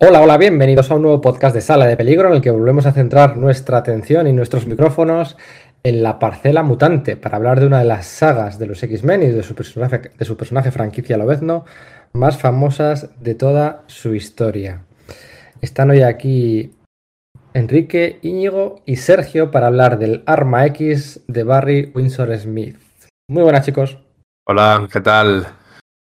Hola, hola, bienvenidos a un nuevo podcast de Sala de Peligro en el que volvemos a centrar nuestra atención y nuestros micrófonos en la parcela mutante para hablar de una de las sagas de los X-Men y de su personaje, de su personaje franquicia Lobezno más famosas de toda su historia. Están hoy aquí Enrique, Íñigo y Sergio para hablar del Arma X de Barry Windsor Smith. Muy buenas chicos. Hola, ¿qué tal?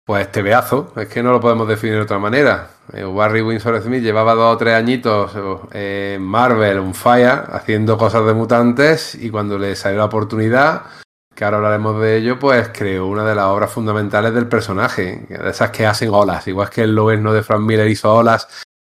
Pues tebeazo, es que no lo podemos definir de otra manera. Eh, Barry Windsor Smith llevaba dos o tres añitos eh, en Marvel, un Fire, haciendo cosas de mutantes y cuando le salió la oportunidad, que ahora hablaremos de ello, pues creó una de las obras fundamentales del personaje, de esas que hacen olas, igual que el Lobezno de Frank Miller hizo olas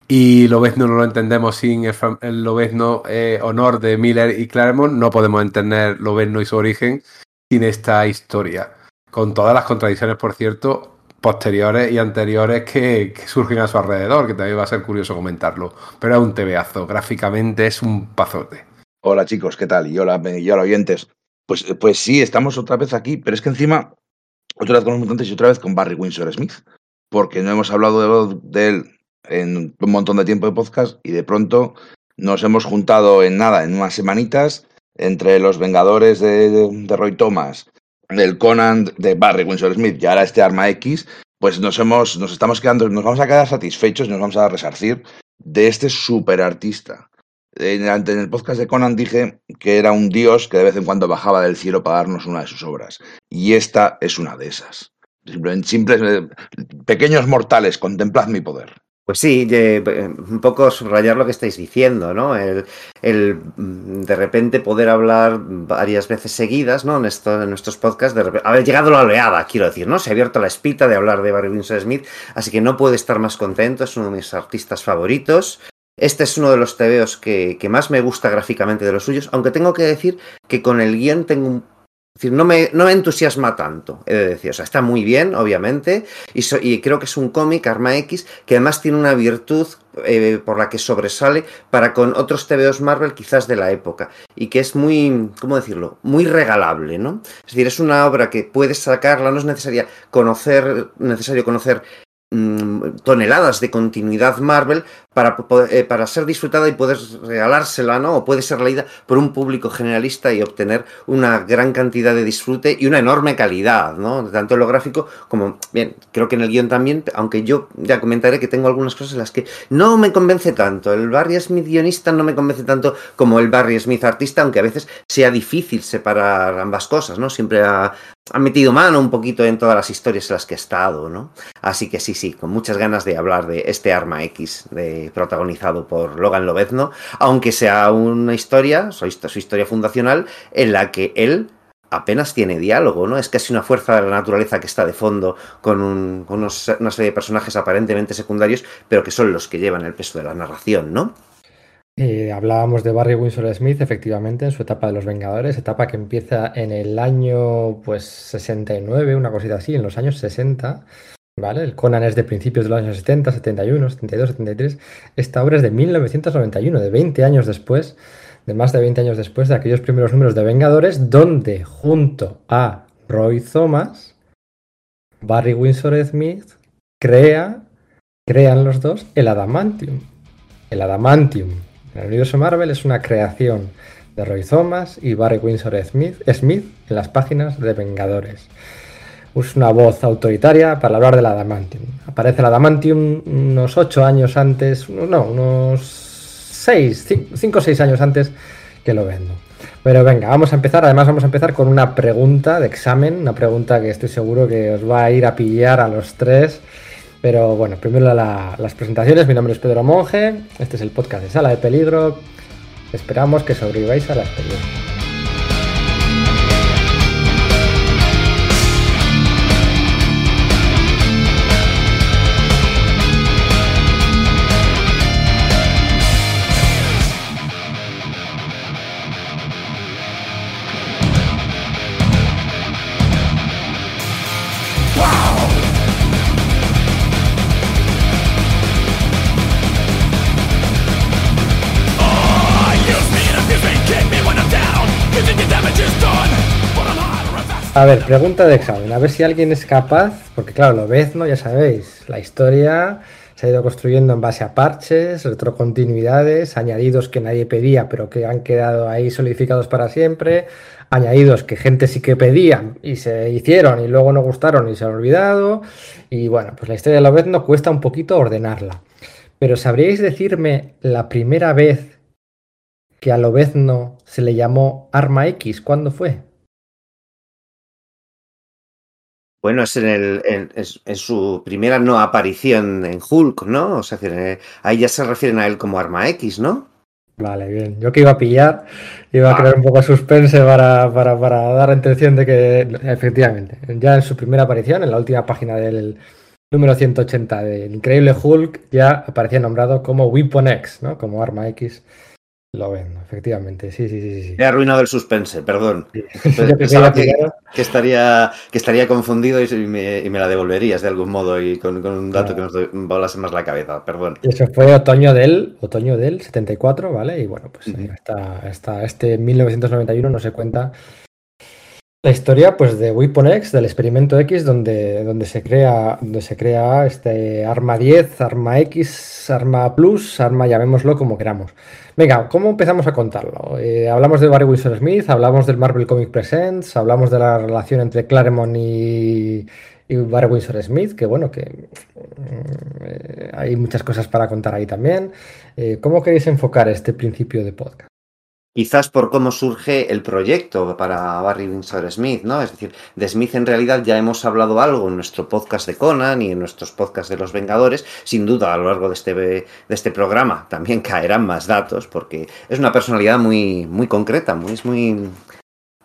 y Lobezno no lo entendemos sin el, el Lobezno eh, honor de Miller y Claremont, no podemos entender Lobezno y su origen sin esta historia. Con todas las contradicciones, por cierto, posteriores y anteriores que, surgen a su alrededor, que también va a ser curioso comentarlo. Pero es un tebeazo, gráficamente es un pazote. Hola chicos, ¿qué tal? Y hola, y hola oyentes. Pues, pues sí, estamos otra vez aquí, pero es que encima, otra vez con los mutantes y otra vez con Barry Windsor Smith, porque no hemos hablado de, él en un montón de tiempo de podcast y de pronto nos hemos juntado en nada, en unas semanitas, entre los Vengadores de Roy Thomas, del Conan de Barry Windsor Smith y ahora este Arma X, pues nos hemos, nos estamos quedando, nos vamos a quedar satisfechos nos vamos a resarcir de este super artista. En, el podcast de Conan dije que era un dios que de vez en cuando bajaba del cielo para darnos una de sus obras. Y esta es una de esas. Simplemente, simples, eh, pequeños mortales, contemplad mi poder. Pues sí, un poco subrayar lo que estáis diciendo, ¿no? El, mm, de repente poder hablar varias veces seguidas, ¿no? En, esto, en nuestros podcasts, de repente, haber llegado la oleada, quiero decir, ¿no? Se ha abierto la espita de hablar de Barry Windsor Smith, así que no puede estar más contento, es uno de mis artistas favoritos. Este es uno de los tebeos que, que más me gusta gráficamente de los suyos, aunque tengo que decir que con el guion tengo un es decir, no me, no me entusiasma tanto, he de decir. O sea, está muy bien, obviamente, y, y creo que es un cómic, Arma X, que además tiene una virtud eh, por la que sobresale para con otros TVOs Marvel quizás de la época, y que es muy, ¿cómo decirlo?, muy regalable, ¿no? Es decir, es una obra que puedes sacarla, no es necesaria conocer, necesario conocer Mm, toneladas de continuidad Marvel para, eh, para ser disfrutada y poder regalársela, ¿no? O puede ser leída por un público generalista y obtener una gran cantidad de disfrute y una enorme calidad, ¿no? Tanto en lo gráfico como, bien, creo que en el guion también, aunque yo ya comentaré que tengo algunas cosas en las que no me convence tanto. El Barry Smith guionista no me convence tanto como el Barry Smith artista, aunque a veces sea difícil separar ambas cosas, ¿no? Siempre ha, ha metido mano un poquito en todas las historias en las que ha estado, ¿no? Así que sí, sí, con muchas ganas de hablar de este Arma X, de, protagonizado por Logan Lobezno, aunque sea una historia, su, historia fundacional, en la que él apenas tiene diálogo, ¿no? Es casi una fuerza de la naturaleza que está de fondo con, una serie de personajes aparentemente secundarios, pero que son los que llevan el peso de la narración, ¿no? Eh, hablábamos de Barry Windsor Smith, efectivamente, en su etapa de los Vengadores, etapa que empieza en el año pues 69, una cosita así, en los años 60. ¿Vale? El Conan es de principios de los años 70, 71, 72, 73. Esta obra es de 1991, de 20 años después, de más de 20 años después de aquellos primeros números de Vengadores, donde junto a Roy Thomas, Barry Windsor Smith crea, crean los dos el Adamantium. El Adamantium el universo Marvel es una creación de Roy Thomas y Barry Windsor Smith, Smith en las páginas de Vengadores. Es una voz autoritaria para hablar del Adamantium. Aparece el Adamantium unos 8 años antes, no, unos 6, 5 o 6 años antes que lo vendo. Pero venga, vamos a empezar. Además, vamos a empezar con una pregunta de examen, una pregunta que estoy seguro que os va a ir a pillar a los tres. Pero bueno, primero las presentaciones. Mi nombre es Pedro Monge. Este es el podcast de Sala de Peligro. Esperamos que sobreviváis a la experiencia. A ver, pregunta de examen. A ver si alguien es capaz, porque claro, lo ves, ¿no? Ya sabéis, la historia Se ha ido construyendo en base a parches, retrocontinuidades, añadidos que nadie pedía, pero que han quedado ahí solidificados para siempre, añadidos que gente sí que pedía y se hicieron y luego no gustaron y se han olvidado. Y bueno, pues la historia de Lobezno cuesta un poquito ordenarla. Pero ¿sabríais decirme la primera vez que a Lobezno se le llamó Arma X? ¿Cuándo fue? Bueno, es en, el, en, su primera no aparición en Hulk, ¿no? O sea, eh, ahí ya se refieren a él como Arma X, ¿no? Vale, bien. Yo que iba a pillar, iba a crear un poco de suspense para, para, para dar la intención de que, efectivamente, ya en su primera aparición, en la última página del número 180 del Increíble Hulk, ya aparecía nombrado como Weapon X, ¿no? Como Arma X. Lo ven, efectivamente, sí, sí, sí. sí. He arruinado el suspense, perdón. Sí. Pensaba que, que, estaría, que estaría confundido y me, y me, la devolverías de algún modo y con, con un dato claro. que nos volase más la cabeza, perdón. Eso fue otoño del, otoño del 74, ¿vale? Y bueno, pues uh -huh. hasta, hasta este 1991 no se cuenta la historia pues de Weapon X, del experimento X, donde, donde, se, crea, donde se crea este arma 10, arma X, arma plus, arma llamémoslo como queramos. Venga, ¿cómo empezamos a contarlo? Eh, hablamos de Barry Wilson Smith, hablamos del Marvel Comic Presents, hablamos de la relación entre Claremont y, y Barry Windsor Smith, que bueno, que eh, hay muchas cosas para contar ahí también. Eh, ¿Cómo queréis enfocar este principio de podcast? Quizás por cómo surge el proyecto para Barry Windsor Smith, ¿no? Es decir, de Smith en realidad ya hemos hablado algo en nuestro podcast de Conan y en nuestros podcasts de los Vengadores. Sin duda, a lo largo de este, de este programa también caerán más datos, porque es una personalidad muy, muy concreta, muy, es muy.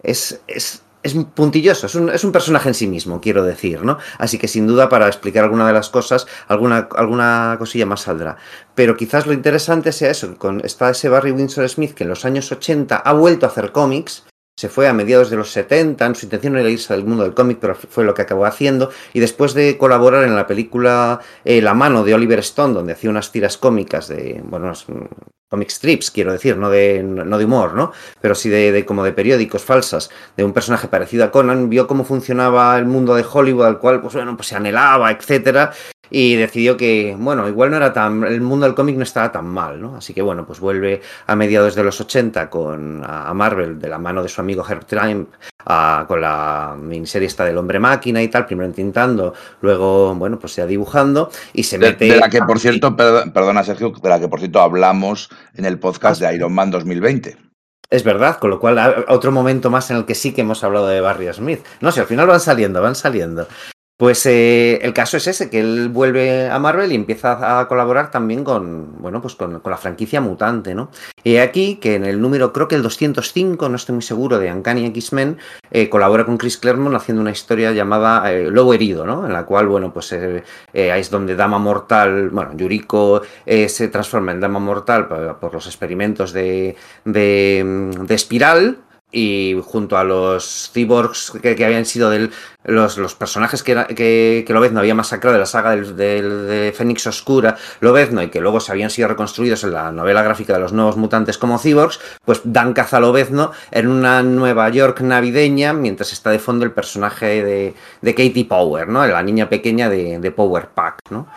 Es, es, es puntilloso, es un, es un, personaje en sí mismo, quiero decir, ¿no? Así que sin duda para explicar alguna de las cosas, alguna, alguna cosilla más saldrá. Pero quizás lo interesante sea eso, con, está ese Barry Windsor Smith que en los años 80 ha vuelto a hacer cómics, se fue a mediados de los 70, en su intención era irse del mundo del cómic, pero fue lo que acabó haciendo, y después de colaborar en la película eh, La mano de Oliver Stone, donde hacía unas tiras cómicas de, bueno, comic strips, quiero decir, no de, no de humor, ¿no? Pero sí de, de, como de periódicos falsas, de un personaje parecido a Conan, vio cómo funcionaba el mundo de Hollywood, al cual, pues bueno, pues se anhelaba, etcétera, y decidió que, bueno, igual no era tan, el mundo del cómic no estaba tan mal, ¿no? Así que, bueno, pues vuelve a mediados de los 80 con, a Marvel, de la mano de su amigo Herb Trimp, a, con la miniserie esta del hombre máquina y tal, primero entintando, luego, bueno, pues ya dibujando, y se mete... De, la que, por cierto, perdona Sergio, de la que, por cierto, hablamos en el podcast de Iron Man 2020. Es verdad, con lo cual otro momento más en el que sí que hemos hablado de Barry Smith. No sé, al final van saliendo, van saliendo. Pues eh, el caso es ese, que él vuelve a Marvel y empieza a colaborar también con, bueno, pues con, la franquicia mutante, ¿no? Y aquí que en el número, creo que el 205, no estoy muy seguro, de Uncanny X-Men, eh, colabora con Chris Claremont haciendo una historia llamada eh, Lobo Herido, ¿no? En la cual, bueno, pues eh, es donde Dama Mortal, bueno, Yuriko se transforma en Dama Mortal por, por los experimentos de, de, de Espiral, y junto a los cyborgs que, que habían sido los, los, personajes que, que, que Lobezno había masacrado de la saga del, del, de Fénix Oscura, Lobezno, y que luego se habían sido reconstruidos en la novela gráfica de los nuevos mutantes como cyborgs, pues dan caza a Lobezno en una Nueva York navideña, mientras está de fondo el personaje de, de Katie Power, ¿no? la niña pequeña de, de Power Pack. ¿no?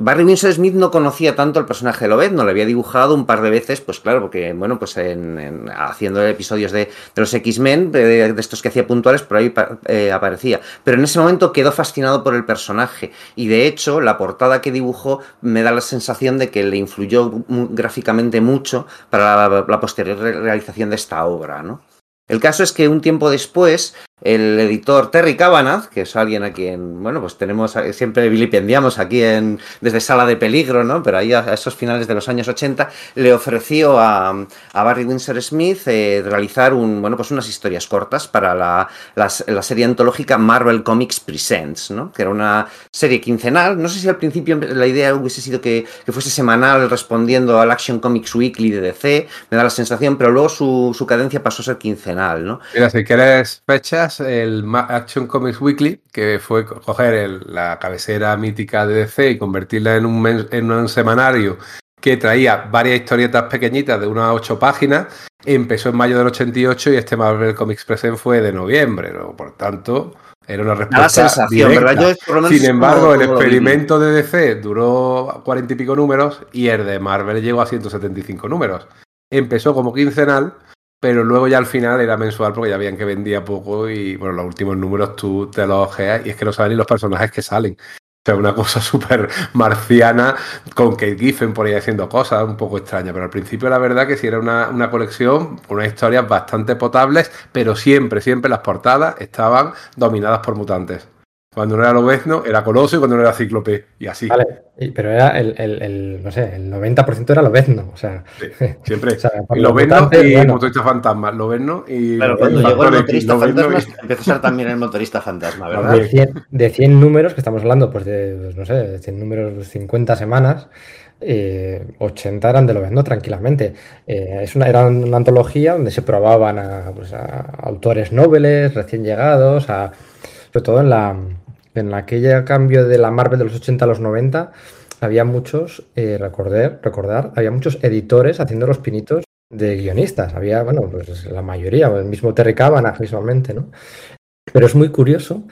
Barry Windsor Smith no conocía tanto al personaje de Lobez, no lo había dibujado un par de veces, pues claro, porque, bueno, pues en, en, haciendo episodios de, los X-Men, de, de, estos que hacía puntuales, por ahí eh, aparecía. Pero en ese momento quedó fascinado por el personaje y de hecho la portada que dibujó me da la sensación de que le influyó gráficamente mucho para la, la posterior realización de esta obra, ¿no? El caso es que un tiempo después, el editor Terry Cavanagh, que es alguien a quien, bueno, pues tenemos, siempre vilipendiamos aquí en, desde Sala de Peligro, ¿no? Pero ahí a, esos finales de los años 80, le ofreció a, Barry Windsor Smith eh, realizar un, bueno, pues unas historias cortas para la, serie antológica Marvel Comics Presents, ¿no? Que era una serie quincenal. No sé si al principio la idea hubiese sido que, que fuese semanal respondiendo al Action Comics Weekly de DC, me da la sensación, pero luego su, su cadencia pasó a ser quincenal. ¿no? Mira, si quieres fechas, el Action Comics Weekly, que fue coger el, la cabecera mítica de DC y convertirla en un, en un semanario que traía varias historietas pequeñitas de unas ocho páginas, empezó en mayo del 88 y este Marvel Comics Present fue de noviembre, ¿no? por tanto, Era una la respuesta sensación, directa. Sin embargo, el experimento de DC duró cuarenta y pico números y el de Marvel llegó a 175 números. Empezó como quincenal, pero luego ya al final era mensual porque ya veían que vendía poco y bueno, los últimos números tú te los ojeas y es que no saben ni los personajes que salen. O sea, una cosa súper marciana con Kate Giffen por ahí haciendo cosas un poco extrañas, pero al principio la verdad que sí era una, una colección unas historias bastante potables, pero siempre, siempre las portadas estaban dominadas por mutantes. Cuando no era Lobezno, era Coloso y cuando no era Cíclope. Y así. Vale, pero era el, el- el, no sé, el 90% era Lobezno. O sea, Sí, siempre. o sea, Y los Lobezno y bueno, Motorista Fantasma. Lobezno y. Claro, cuando llegó el X, motorista y- fantasma, empezó a ser también el motorista fantasma, ¿verdad? de 100, de 100 números, que estamos hablando, pues de, pues, no sé, de 100 números, 50 semanas, eh, 80 eran de Lobezno tranquilamente. Eh, es una, era una antología donde se probaban a, pues, a autores nobles, recién llegados, a, sobre todo en la en aquella cambio de la Marvel de los 80 a los 90, había muchos, eh, recordar, recordar, había muchos editores haciendo los pinitos de guionistas. Había, bueno, pues la mayoría, el mismo Terry Cavanagh mismamente, ¿no? Pero es muy curioso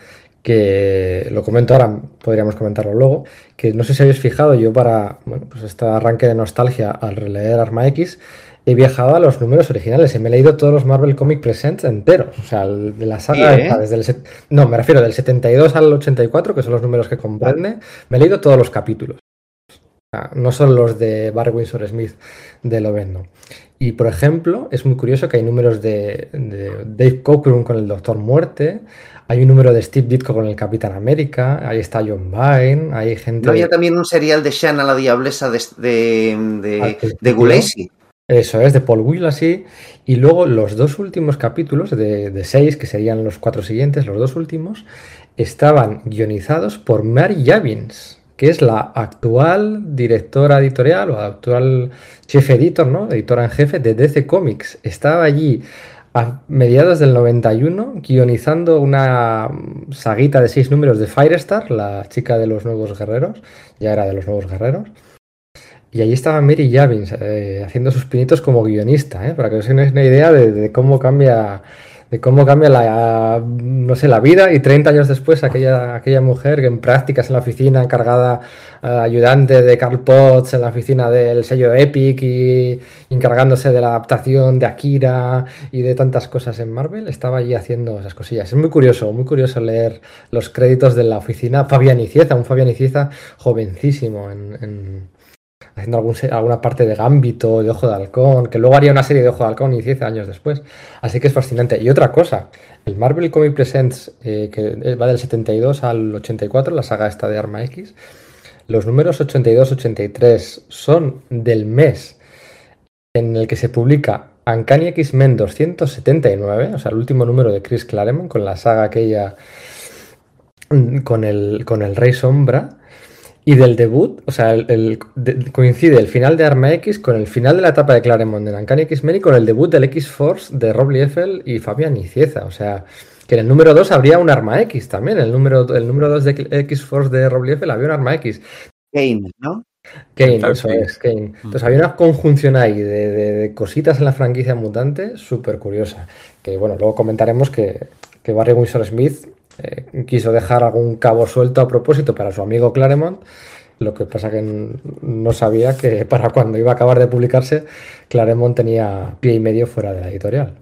que, lo comento ahora, podríamos comentarlo luego, que no sé si habéis fijado, yo para, bueno, pues este arranque de nostalgia al releer Arma X, he viajado a los números originales y me he leído todos los Marvel Comic Presents enteros. O sea, de la saga, ¿eh? esta, desde el... set- No, me refiero del 72 al 84, que son los números que comprende, me he leído todos los capítulos. No son los de Barry Windsor Smith de Lovendo. Y por ejemplo, es muy curioso que hay números de, de Dave Cockrum con el Doctor Muerte, hay un número de Steve Ditko con el Capitán América, ahí está John Byrne, hay gente. ¿No había también un serial de Shanna la Diablesa de, de, de, principio. de Gulacy? Eso es, de Paul Will así. Y luego los dos últimos capítulos, de, seis, que serían los cuatro siguientes, los dos últimos, estaban guionizados por Mary Javins, que es la actual directora editorial o actual chief editor, ¿no? Editora en jefe de DC Comics. Estaba allí a mediados del 91 guionizando una saguita de seis números de Firestar, la chica de los nuevos guerreros, ya era de los nuevos guerreros. Y allí estaba Mary Javins eh, haciendo sus pinitos como guionista, ¿eh? para que os hagáis una idea de, cómo cambia, de cómo cambia la, no sé, la vida. Y 30 años después, aquella, aquella mujer que en prácticas en la oficina, encargada, eh, ayudante de Carl Potts en la oficina del sello Epic y encargándose de la adaptación de Akira y de tantas cosas en Marvel, estaba allí haciendo esas cosillas. Es muy curioso, muy curioso leer los créditos de la oficina Fabián Icieza, un Fabián Icieza jovencísimo en- en haciendo alguna parte de Gambito, de Ojo de Halcón, que luego haría una serie de Ojo de Halcón y 10 años después. Así que es fascinante. Y otra cosa, el Marvel Comic Presents, eh, que va del 72 al 84, la saga esta de Arma X, los números 82-83 son del mes en el que se publica Uncanny X-Men 279, o sea, el último número de Chris Claremont, con la saga aquella con el, con el Rey Sombra. Y del debut, o sea, el, el- de- coincide el final de Arma X con el final de la etapa de Claremont en Uncanny X-Men y con el debut del X-Force de Rob Liefeld y Fabián Icieza. O sea, que en el número 2 habría un Arma X también. El número, el número 2 de X-Force de Rob Liefeld había un Arma X. Kane, ¿no? Kane, eso es, Kane. Entonces había una conjunción ahí de, de- de cositas en la franquicia mutante súper curiosa. Que bueno, luego comentaremos que, que Barry Windsor Smith eh, quiso dejar algún cabo suelto a propósito para su amigo Claremont. Lo que pasa que no sabía que para cuando iba a acabar de publicarse, Claremont tenía pie y medio fuera de la editorial.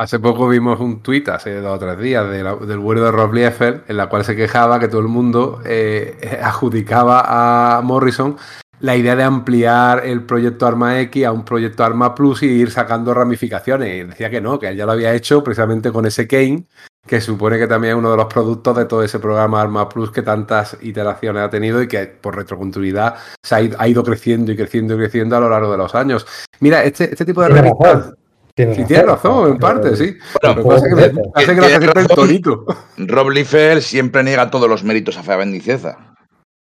Hace poco vimos un tuit, hace dos o tres días, de la- del vuelo de Rob Liefeld, en la cual se quejaba que todo el mundo eh, adjudicaba a Morrison la idea de ampliar el proyecto Arma X a un proyecto Arma Plus y ir sacando ramificaciones. Y decía que no, que él ya lo había hecho precisamente con ese Kane, que supone que también es uno de los productos de todo ese programa Arma Plus que tantas iteraciones ha tenido y que por retrocontinuidad se ha ido, ha ido creciendo y creciendo y creciendo a lo largo de los años. Mira, este, este tipo de Tiene revistas... Tienes Sí, tienes razón, en parte, sí. Bueno, Lo que pasa es que me Tiene hace Tiene gracia el razón. tonito. Rob Liefeld siempre niega todos los méritos a.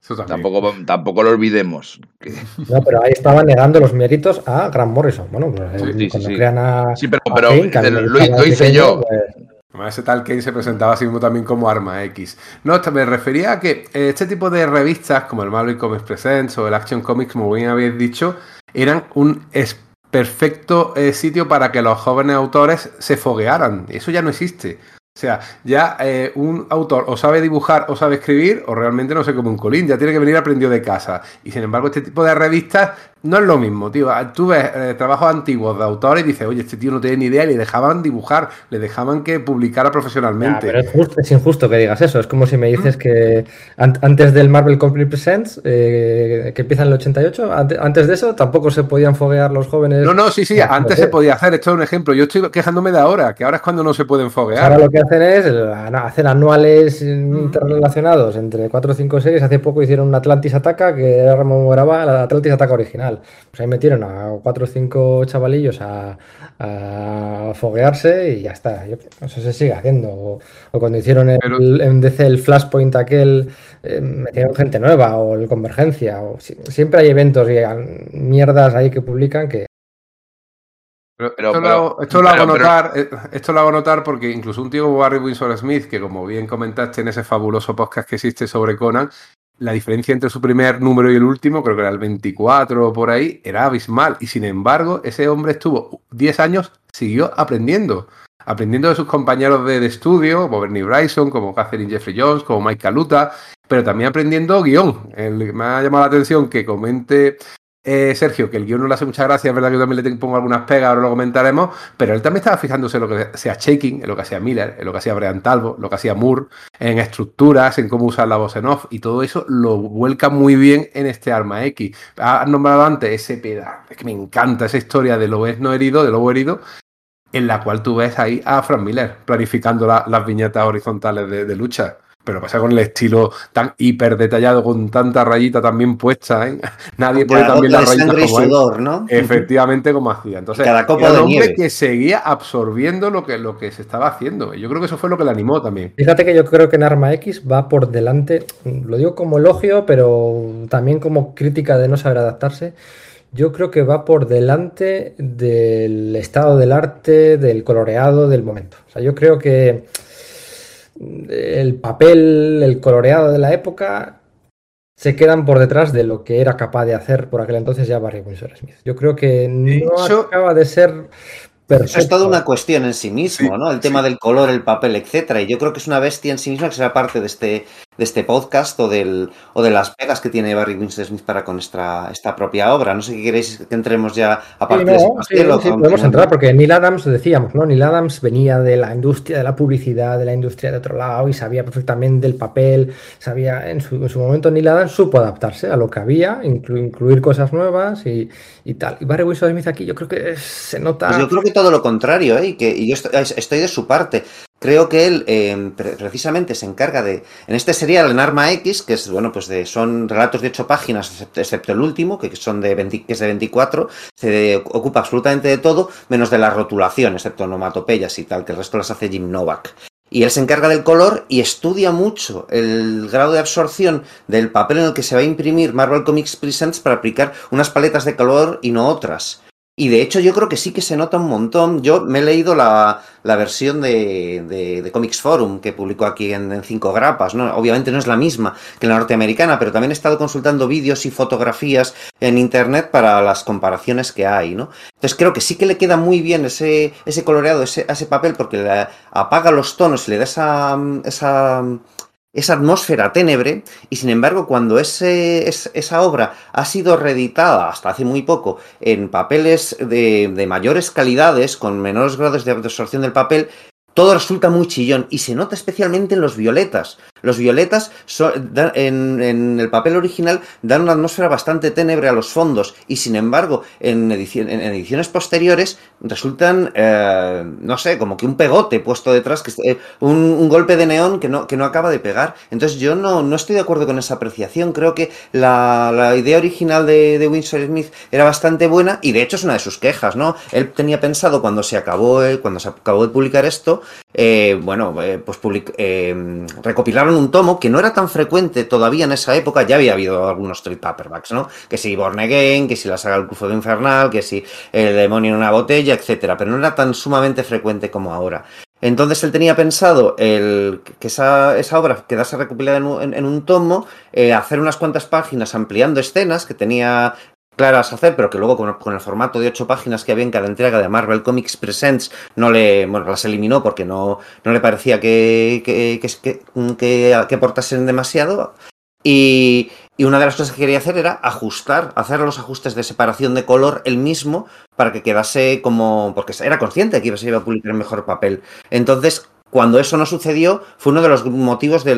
Eso también. Tampoco, tampoco lo olvidemos. Que- No, pero ahí estaba negando los méritos a Grant Morrison. Bueno, pues Sí, sí, cuando sí. crean a. Sí, pero, a lo, hice pequeño, yo. pues, ese tal Kane se presentaba así mismo también como Arma X. No, me refería a que eh, este tipo de revistas, como el Marvel Comics Presents o el Action Comics, como bien habéis dicho, eran un perfecto eh, sitio para que los jóvenes autores se foguearan. Eso ya no existe. O sea, ya eh, un autor o sabe dibujar o sabe escribir o realmente no sé cómo un colín, ya tiene que venir aprendido de casa. Y sin embargo, este tipo de revistas no es lo mismo, tío. Ah, tú ves eh, trabajos antiguos de autores y dices, oye, este tío no tiene ni idea y le dejaban dibujar, le dejaban que publicara profesionalmente. pero es, injusto que digas eso. Es como si me dices que antes del Marvel Complete Presents, eh, que empieza en el 88, antes de eso tampoco se podían foguear los jóvenes. No, no, sí, sí, antes se podía hacer. Esto es un ejemplo. Yo estoy quejándome de ahora, que ahora es cuando no se pueden foguear. Ahora lo que hacen es hacer anuales interrelacionados entre 4, 5, 6. Hace poco hicieron un Atlantis Ataca que rememoraba la Atlantis Ataca original. Pues ahí metieron a 4 o 5 chavalillos a, foguearse y ya está. Eso se sigue haciendo. O, cuando hicieron el, en DC el Flashpoint aquel, eh, metieron gente nueva o el Convergencia. O, siempre hay eventos y mierdas ahí que publican que esto, lo, hago, notar, eh, esto lo hago notar porque incluso un tío como Barry Winsor Smith, que como bien comentaste en ese fabuloso podcast que existe sobre Conan, la diferencia entre su primer número y el último, creo que era el 24 o por ahí, era abismal. Y sin embargo, ese hombre estuvo 10 años, siguió aprendiendo. Aprendiendo de sus compañeros de, estudio, como Bernie Bryson, como Catherine Jeffrey Jones, como Mike Caluta, pero también aprendiendo guion. me ha llamado la atención que comente eh, Sergio, que el guion no le hace mucha gracia, es verdad que yo también le pongo algunas pegas, ahora lo comentaremos, pero él también estaba fijándose en lo que hacía Shaking, en lo que hacía Miller, en lo que hacía Brian Talbot, lo que hacía Moore, en estructuras, en cómo usar la voz en off, y todo eso lo vuelca muy bien en este Arma X. Ha nombrado antes ese pedazo, es que me encanta esa historia de lo es no herido, de lobo herido, en la cual tú ves ahí a Frank Miller planificando las viñetas horizontales de lucha. Pero pasa con el estilo tan hiper detallado, con tanta rayita también puesta, ¿eh? Nadie pone también las rayitas como ¿no? Efectivamente, como hacía. Entonces, Cada copa era un hombre que seguía absorbiendo lo que, lo que se estaba haciendo. Yo creo que eso fue lo que le animó también. Fíjate que yo creo que en Arma X va por delante, lo digo como elogio, pero también como crítica de no saber adaptarse. Yo creo que va por delante del estado del arte, del coloreado, del momento. O sea, yo creo que el papel, el coloreado de la época, se quedan por detrás de lo que era capaz de hacer por aquel entonces ya Barry Windsor Smith. Yo creo que no acaba de ser eso es toda una cuestión en sí mismo, ¿no? El tema del color, el papel, etcétera. Y yo creo que es una bestia en sí misma que será parte de este, de este podcast o, del, o de las pegas que tiene Barry Winston Smith para con esta, esta propia obra. No sé qué queréis que entremos ya a partir de ese podemos entrar porque Neil Adams, decíamos, ¿no? Neil Adams venía de la industria de la publicidad, de la industria de otro lado y sabía perfectamente del papel, sabía, en su, en su momento Neil Adams supo adaptarse a lo que había, incluir cosas nuevas y, y, tal. Y Barry Winston Smith aquí yo creo que se nota... Pues yo creo que todo lo contrario, ¿eh? y que yo estoy, de su parte. Creo que él em, precisamente se encarga de. En este serial, en Arma X, que es, bueno, pues de, son relatos de 8 páginas, excepto, el último, que son de que es de 24, se ocupa absolutamente de todo, menos de la rotulación, excepto onomatopeyas y tal, que el resto las hace Jim Novak. Y él se encarga del color y estudia mucho el grado de absorción del papel en el que se va a imprimir Marvel Comics Presents para aplicar unas paletas de color y no otras. Y de hecho yo creo que sí que se nota un montón. Yo me he leído la, la versión de, de, Comics Forum que publicó aquí en, cinco grapas. ¿no? Obviamente no es la misma que la norteamericana, pero también he estado consultando vídeos y fotografías en internet para las comparaciones que hay. ¿no? Entonces creo que sí que le queda muy bien ese, ese coloreado, ese, ese papel, porque le apaga los tonos y le da esa, esa esa atmósfera ténebre, y sin embargo, cuando ese, esa obra ha sido reeditada hasta hace muy poco en papeles de, de mayores calidades, con menores grados de absorción del papel, todo resulta muy chillón y se nota especialmente en los violetas. Los violetas en, el papel original dan una atmósfera bastante tenebre a los fondos y sin embargo en, ediciones posteriores resultan, eh, no sé, como que un pegote puesto detrás, que eh, un, golpe de neón que no, que no acaba de pegar. Entonces yo no, no estoy de acuerdo con esa apreciación. Creo que la, idea original de, de, Winsor Smith era bastante buena y de hecho es una de sus quejas, ¿no? Él tenía pensado cuando se acabó, eh, cuando se acabó de publicar esto, bueno, pues recopilaron un tomo que no era tan frecuente todavía en esa época, ya había habido algunos trade paperbacks, ¿no? Que si Born Again, que si la saga El Crufo de Infernal, que si El demonio en una botella, etcétera, pero no era tan sumamente frecuente como ahora. Entonces él tenía pensado el, que esa, esa, obra quedase recopilada en un, en, un tomo, eh, hacer unas cuantas páginas ampliando escenas que tenía claras a hacer, pero que luego con, el formato de ocho páginas que había en cada entrega de Marvel Comics Presents no le, bueno, las eliminó porque no, no le parecía que, que, que, que, que demasiado. Y, y, una de las cosas que quería hacer era ajustar, hacer los ajustes de separación de color el mismo para que quedase como, porque era consciente que iba a publicar en mejor papel. Entonces, cuando eso no sucedió, fue uno de los motivos de,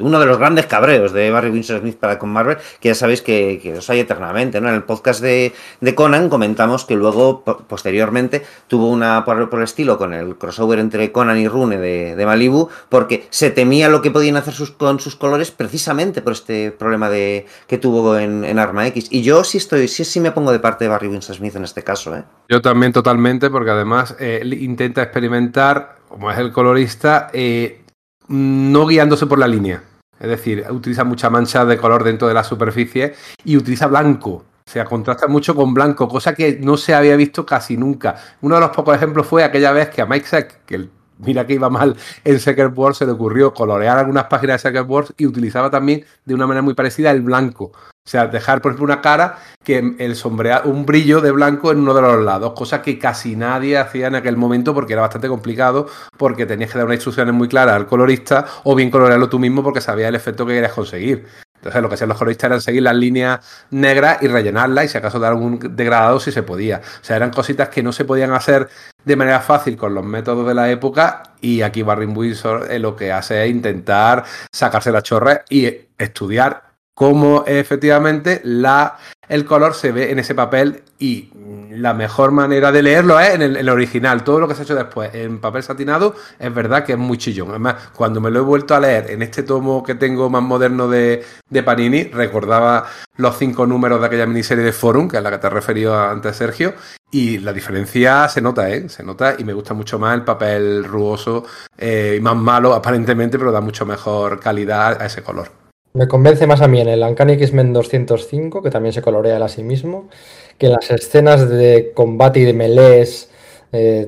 uno de los grandes cabreos de Barry Windsor Smith para con Marvel, que ya sabéis que, que os hay eternamente. ¿no? En el podcast de, de, Conan comentamos que luego, posteriormente, tuvo una por, el estilo con el crossover entre Conan y Rune de, Malibu, porque se temía lo que podían hacer sus, con sus colores precisamente por este problema de, que tuvo en, en, Arma X. Y yo sí estoy, sí, sí me pongo de parte de Barry Windsor Smith en este caso. ¿eh? Yo también totalmente, porque además eh, intenta experimentar como es el colorista, eh, no guiándose por la línea. Es decir, utiliza mucha mancha de color dentro de la superficie y utiliza blanco. O sea, contrasta mucho con blanco, cosa que no se había visto casi nunca. Uno de los pocos ejemplos fue aquella vez que a Mike Sack, que mira que iba mal en Secret Wars, se le ocurrió colorear algunas páginas de Secret Wars y utilizaba también de una manera muy parecida el blanco. O sea, dejar, por ejemplo, una cara que el sombrea un brillo de blanco en uno de los lados, cosa que casi nadie hacía en aquel momento porque era bastante complicado, porque tenías que dar unas instrucciones muy claras al colorista o bien colorearlo tú mismo porque sabías el efecto que querías conseguir. Entonces, lo que hacían los coloristas era seguir las líneas negras y rellenarlas y si acaso dar algún degradado si se podía. O sea, eran cositas que no se podían hacer de manera fácil con los métodos de la época y aquí Barry Windsor eh, lo que hace es intentar sacarse la chorra y estudiar cómo efectivamente la, el color se ve en ese papel y la mejor manera de leerlo es en el, original. Todo lo que se ha hecho después en papel satinado es verdad que es muy chillón. Además, cuando me lo he vuelto a leer en este tomo que tengo más moderno de, de Panini, recordaba los cinco números de aquella miniserie de Forum, que es la que te he referido antes, Sergio, y la diferencia se nota, ¿eh? Se nota y me gusta mucho más el papel rugoso eh, y más malo aparentemente, pero da mucho mejor calidad a ese color. Me convence más a mí en el Uncanny X-Men 205, que también se colorea él a sí mismo, que en las escenas de combate y de melees eh,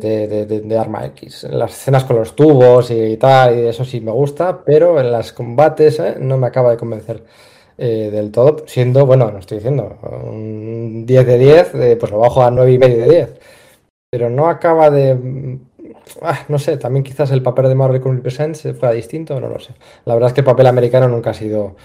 de, Arma X. En las escenas con los tubos y tal, y eso sí me gusta, pero en los combates eh, no me acaba de convencer eh, del todo, siendo, bueno, no estoy diciendo, un 10 de 10, pues lo bajo a 9 y medio de 10. Pero no acaba de ah, no sé, también quizás el papel de Marvel con Presents fuera distinto, no lo sé. La verdad es que el papel americano nunca ha sido.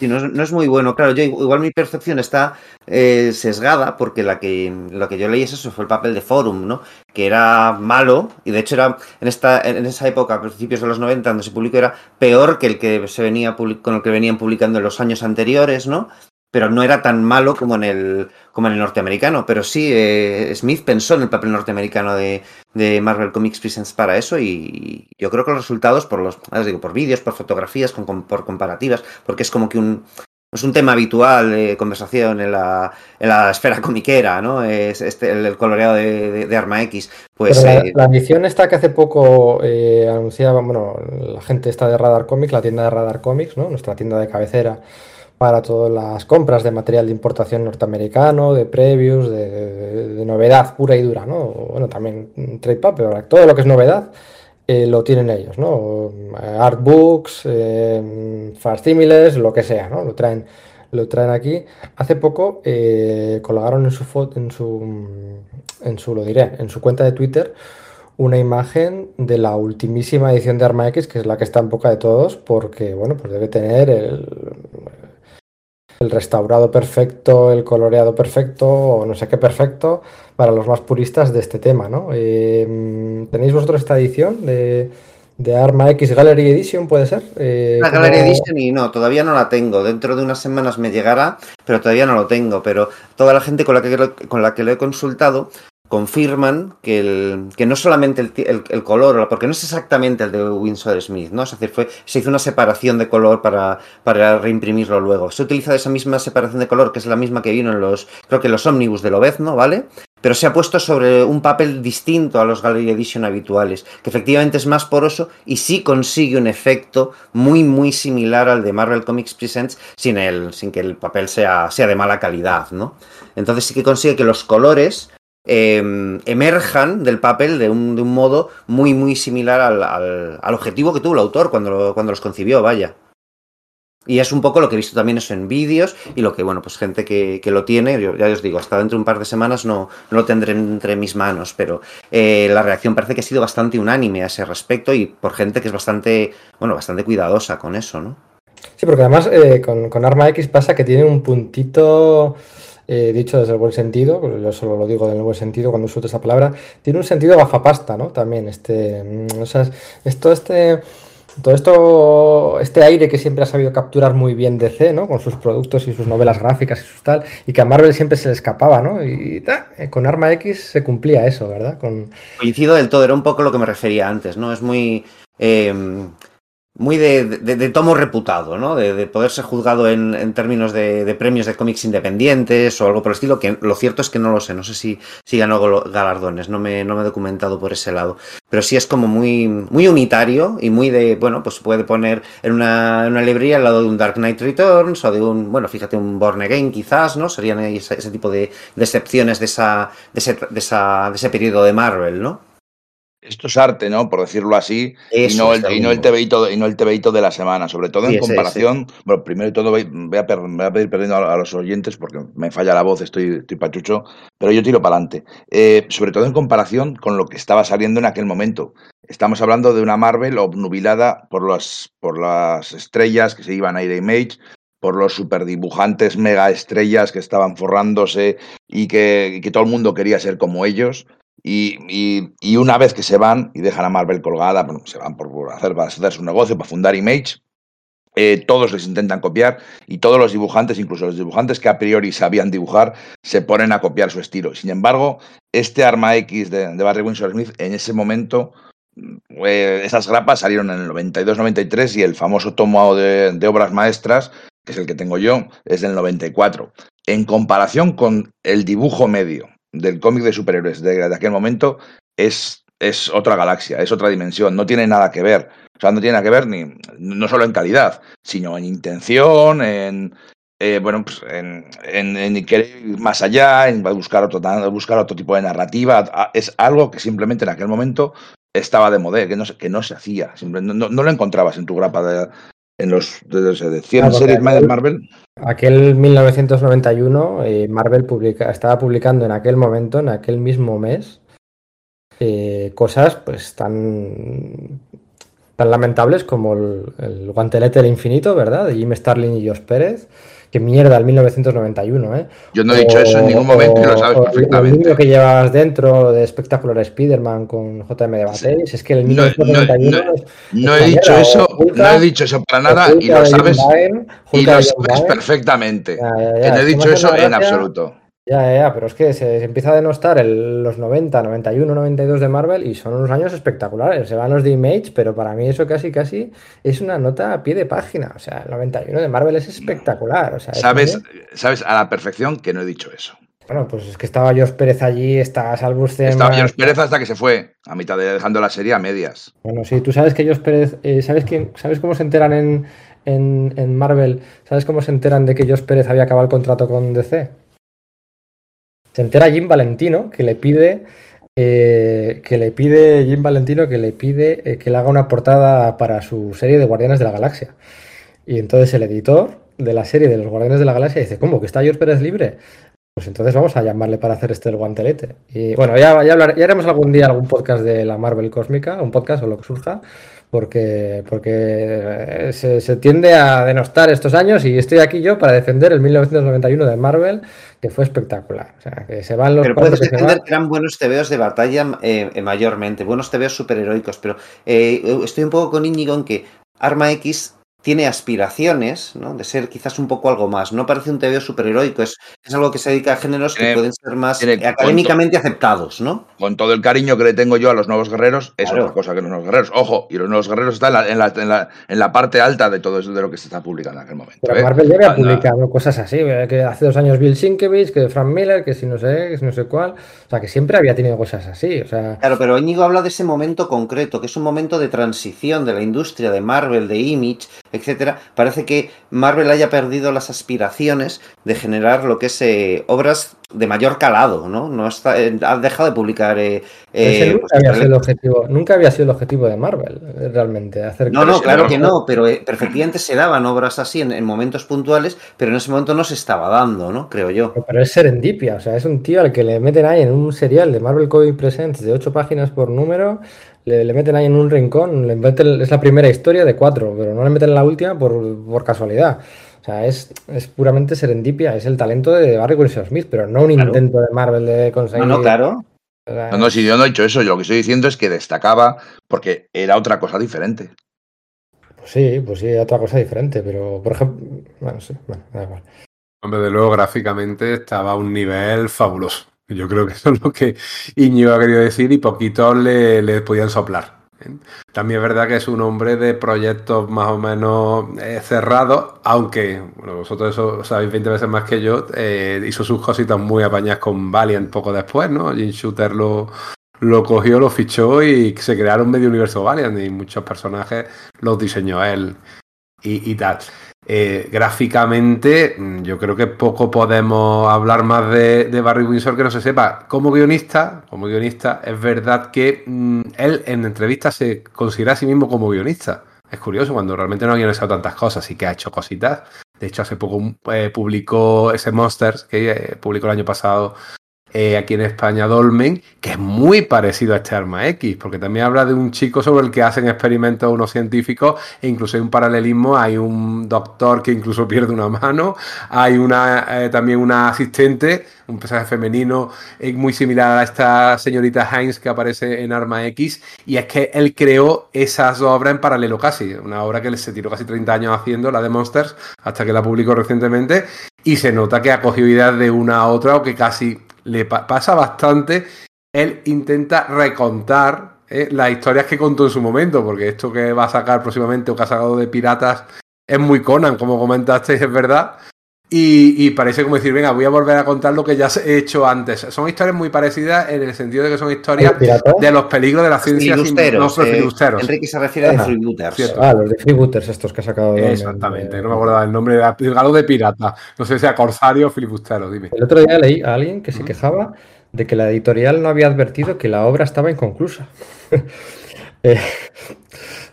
No, es, no, es, muy bueno. Claro, yo igual mi percepción está eh, sesgada porque la que, lo que yo leí es eso, fue el papel de Forum, ¿no? Que era malo y de hecho era en esta en esa época, a principios de los 90, donde se publicó, era peor que el que se venía con el que venían publicando en los años anteriores, ¿no? Pero no era tan malo como en el, como en el norteamericano. Pero sí, eh, Smith pensó en el papel norteamericano de, de, Marvel Comics Presents para eso y yo creo que los resultados, por los, digo, por vídeos, por fotografías, con, por comparativas, porque es como que un, es un tema habitual de conversación en la, en la esfera comiquera, ¿no? Es este, el, el coloreado de, de, de, Arma X. Pues, la, eh... la, edición esta que hace poco eh, anunciaba, bueno, la gente está de Radar Comics, la tienda de Radar Comics, ¿no? Nuestra tienda de cabecera para todas las compras de material de importación norteamericano, de previews, de, novedad pura y dura, ¿no? Bueno, también trade paper, todo lo que es novedad eh, lo tienen ellos, ¿no? Artbooks, eh, facsímiles, lo que sea, ¿no? Lo traen, lo traen aquí. Hace poco eh, colgaron en su foto, en su, en su, lo diré, en su cuenta de Twitter una imagen de la ultimísima edición de Arma X, que es la que está en boca de todos, porque, bueno, pues debe tener el, el restaurado perfecto, el coloreado perfecto, o no sé qué perfecto, para los más puristas de este tema, ¿no? Eh, ¿Tenéis vosotros esta edición de, de, Arma X Gallery Edition, puede ser? Eh, la Gallery. Edition y no, todavía no la tengo. Dentro de unas semanas me llegará, pero todavía no lo tengo. Pero toda la gente con la que, con la que lo he consultado confirman que, el, que no solamente el, el, color, porque no es exactamente el de Winsor Smith, ¿no? Es decir, fue, se hizo una separación de color para, para reimprimirlo luego. Se utiliza esa misma separación de color, que es la misma que vino en los, creo que los ómnibus de Lobezno, ¿vale? Pero se ha puesto sobre un papel distinto a los Gallery Edition habituales, que efectivamente es más poroso y sí consigue un efecto muy, muy similar al de Marvel Comics Presents sin, el, sin que el papel sea, sea de mala calidad, ¿no? Entonces sí que consigue que los colores eh, emerjan del papel de un, de un, modo muy, muy similar al, al, al, objetivo que tuvo el autor cuando, cuando los concibió, vaya. Y es un poco lo que he visto también eso en vídeos y lo que, bueno, pues gente que, que lo tiene, yo, ya os digo, hasta dentro de un par de semanas no, no lo tendré entre mis manos, pero eh, la reacción parece que ha sido bastante unánime a ese respecto y por gente que es bastante, bueno, bastante cuidadosa con eso, ¿no? Sí, porque además eh, con, con, Arma X pasa que tiene un puntito, eh, dicho desde el buen sentido, yo solo lo digo en el buen sentido cuando uso esa palabra, tiene un sentido gafapasta, ¿no? También, este, mm, o sea, esto, este todo esto, este aire que siempre ha sabido capturar muy bien DC, ¿no? Con sus productos y sus novelas gráficas y sus tal, y que a Marvel siempre se le escapaba, ¿no? Y eh, con Arma X se cumplía eso, ¿verdad? Coincido del todo, era un poco lo que me refería antes, ¿no? Es muy... Eh, muy de, de, de, tomo reputado, ¿no? De, de poder ser juzgado en, en términos de, premios de cómics independientes o algo por el estilo, que lo cierto es que no lo sé, no sé si, si ganó galardones, no me, no me he documentado por ese lado, pero sí es como muy, muy unitario y muy de, bueno, pues puede poner en una, en una librería al lado de un Dark Knight Returns o de un, bueno, fíjate, un Born Again quizás, ¿no? Serían ese, ese tipo de, excepciones de, esa, ese, de, esa, de ese periodo de Marvel, ¿no? Esto es arte, ¿no? Por decirlo así, y no, el, y, no el tebeito, y no el tebeito de la semana, sobre todo sí, en comparación. Bueno, primero de todo voy, voy, a, voy a, pedir perdón a, a, los oyentes porque me falla la voz, estoy, estoy pachucho, pero yo tiro para adelante. Eh, sobre todo en comparación con lo que estaba saliendo en aquel momento. Estamos hablando de una Marvel obnubilada por, los, por las estrellas que se iban a ir a Image, por los superdibujantes mega estrellas que estaban forrándose y que, y que todo el mundo quería ser como ellos. Y, una vez que se van y dejan a Marvel colgada, bueno, se van por, hacer, para hacer su negocio, para fundar Image, eh, todos les intentan copiar y todos los dibujantes, incluso los dibujantes que a priori sabían dibujar, se ponen a copiar su estilo. Sin embargo, este arma X de, de Barry Windsor Smith, en ese momento, eh, esas grapas salieron en el 92-93 y el famoso tomo de, de obras maestras, que es el que tengo yo, es del 94. En comparación con el dibujo medio del cómic de superhéroes de, aquel momento es, es otra galaxia, es otra dimensión, no tiene nada que ver. O sea, no tiene nada que ver ni no solo en calidad, sino en intención, en eh, bueno, pues en, en, en, querer ir más allá, en buscar otro, buscar otro tipo de narrativa. Es algo que simplemente en aquel momento estaba de moda, que no, que no se hacía. No, no, lo encontrabas en tu grapa de, en los de, de 100 claro, series de Marvel. Aquel 1991, eh, Marvel publica, estaba publicando en aquel momento, en aquel mismo mes, eh, cosas pues tan, tan lamentables como el, el, guantelete del infinito, ¿verdad? De Jim Starlin y Josh Pérez. Qué mierda, el 1991, ¿eh? Yo no he dicho o, eso en ningún momento y lo sabes perfectamente. El libro que llevabas dentro de Spectacular Spider-Man con JM de Batéis, sí. es que el 1991 no, no, no he dicho eso, no he dicho eso para nada y lo sabes, y lo sabes perfectamente. Ya, ya, ya. Que no he dicho eso en absoluto. Ya, ya, pero es que se, se empieza a denostar el, los 90, 91, 92 de Marvel y son unos años espectaculares. Se van los de Image, pero para mí eso casi, casi es una nota a pie de página. O sea, el 91 de Marvel es espectacular. O sea, ¿Sabes, sabes a la perfección que no he dicho eso. Bueno, pues es que estaba George Pérez allí, estaba Salbusten. Estaba George Pérez hasta que se fue, a mitad de dejando la serie a medias. Bueno, sí, tú sabes que George Pérez, eh, ¿sabes, quién, ¿sabes cómo se enteran en, en, en Marvel? ¿Sabes cómo se enteran de que George Pérez había acabado el contrato con DC? Se entera Jim Valentino que le pide eh, que le pide Jim Valentino que le pide eh, que le haga una portada para su serie de Guardianes de la Galaxia. Y entonces el editor de la serie de los Guardianes de la Galaxia dice, ¿cómo? ¿Que está George Pérez libre? Pues entonces vamos a llamarle para hacer este el guantelete. Y bueno, ya, ya, ya haremos algún día algún podcast de la Marvel Cósmica, un podcast o lo que surja, porque, porque se, se, tiende a denostar estos años y estoy aquí yo para defender el 1991 de Marvel, que fue espectacular. O sea, que se van los pero puedes defender que eran buenos tebeos de batalla eh, mayormente, buenos tebeos superheroicos, pero eh, estoy un poco con Íñigo en que Arma X tiene aspiraciones, ¿no? De ser quizás un poco algo más. No parece un TVO superheroico, es, es algo que se dedica a géneros tiene, que pueden ser más académicamente to, aceptados, ¿no? Con todo el cariño que le tengo yo a los nuevos guerreros, es claro. otra cosa que los nuevos guerreros. Ojo, y los nuevos guerreros están en la, en la, en la, parte alta de todo eso de lo que se está publicando en aquel momento. Pero ¿eh? Marvel ya había publicado cosas así, que hace dos años Bill Sienkiewicz, que Frank Miller, que si no sé, que si no sé cuál. Sea, que siempre había tenido cosas así. O sea... Claro, pero Íñigo habla de ese momento concreto, que es un momento de transición de la industria de Marvel, de Image, etcétera, parece que Marvel haya perdido las aspiraciones de generar lo que es eh, obras de mayor calado, ¿no? no está, eh, ha dejado de publicar. Eh, nunca, pues, había sido el objetivo, nunca había sido el objetivo de Marvel, realmente. Hacer no, no, claro que no, pero perfectamente se daban obras así en, en, momentos puntuales, pero en ese momento no se estaba dando, ¿no? Creo yo. Pero es serendipia, o sea, es un tío al que le meten ahí en un serial de Marvel Comic Presents de ocho páginas por número, le, le, meten ahí en un rincón, le meten, es la primera historia de cuatro, pero no le meten la última por, por casualidad. O sea, es, es, puramente serendipia, es el talento de Barry Wilson Smith, pero no un claro. intento de Marvel de conseguir. No, no, claro. No, no, si yo no he dicho eso, yo lo que estoy diciendo es que destacaba porque era otra cosa diferente. Pues sí, pues sí, otra cosa diferente, pero por ejemplo, bueno, sí, bueno, da igual. Hombre, de luego gráficamente estaba a un nivel fabuloso. Yo creo que eso es lo que Iñigo ha querido decir y poquitos le, le podían soplar. También es verdad que es un hombre de proyectos más o menos eh, cerrados, aunque bueno, vosotros eso sabéis 20 veces más que yo, eh, hizo sus cositas muy apañadas con Valiant poco después, ¿no? Jim Shooter lo, lo cogió, lo fichó y se crearon medio universo Valiant y muchos personajes los diseñó él y tal. Eh, gráficamente, yo creo que poco podemos hablar más de, Barry Windsor que no se sepa. Como guionista, como guionista, es verdad que mmm, él en entrevistas se considera a sí mismo como guionista. Es curioso cuando realmente no ha guionizado tantas cosas y que ha hecho cositas. De hecho, hace poco eh, publicó ese Monsters que eh, publicó el año pasado eh, aquí en España Dolmen, que es muy parecido a este arma X, porque también habla de un chico sobre el que hacen experimentos unos científicos e incluso hay un paralelismo, hay un doctor que incluso pierde una mano, hay una eh, también una asistente, un personaje femenino eh, muy similar a esta señorita Heinz que aparece en Arma X, y es que él creó esas obras en paralelo casi, una obra que se tiró casi 30 años haciendo, la de Monsters, hasta que la publicó recientemente, y se nota que ha cogido ideas de una a otra o que casi le pa pasa bastante, él intenta recontar eh, las historias que contó en su momento, porque esto que va a sacar próximamente o que ha sacado de piratas es muy Conan, como comentasteis, es verdad. Y, y, parece como decir, venga, voy a volver a contar lo que ya he hecho antes. Son historias muy parecidas en el sentido de que son historias de los peligros de la ciencia. Sin, no, eh, filibusteros. Enrique se refiere a freebooters. Ah, los de freebooters estos que ha sacado. Exactamente, no me acuerdo el nombre, algo de pirata. No sé si a corsario o filibustero, dime. El otro día leí a alguien que se quejaba de que la editorial no había advertido que la obra estaba inconclusa. eh,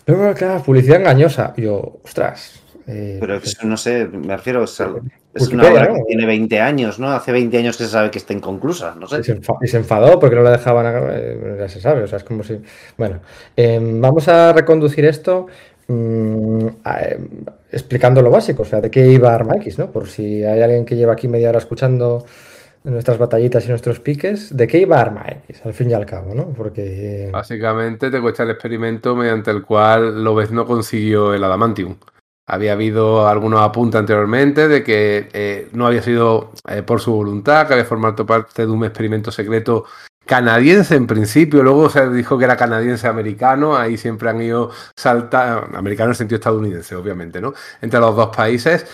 no, claro, publicidad engañosa. Y yo, ostras. Eh, Pero eso no sé, me refiero, o sea, es una obra ¿no? que tiene 20 años, ¿no? Hace 20 años que se sabe que está inconclusa, no sé. Y se, enfadó, y se enfadó porque no la dejaban, eh, ya se sabe, o sea, es como si... Bueno, eh, vamos a reconducir esto mmm, a, eh, explicando lo básico, o sea, de qué iba Arma X, ¿no? Por si hay alguien que lleva aquí media hora escuchando nuestras batallitas y nuestros piques, ¿de qué iba Arma X, al fin y al cabo, ¿no? Porque... Básicamente te cuesta el experimento mediante el cual Lobez no consiguió el Adamantium. Había habido algunos apuntes anteriormente de que eh, no había sido eh, por su voluntad, que había formado parte de un experimento secreto canadiense en principio, luego se dijo que era canadiense-americano, ahí siempre han ido saltar, americano en el sentido estadounidense, obviamente, ¿no? Entre los dos países.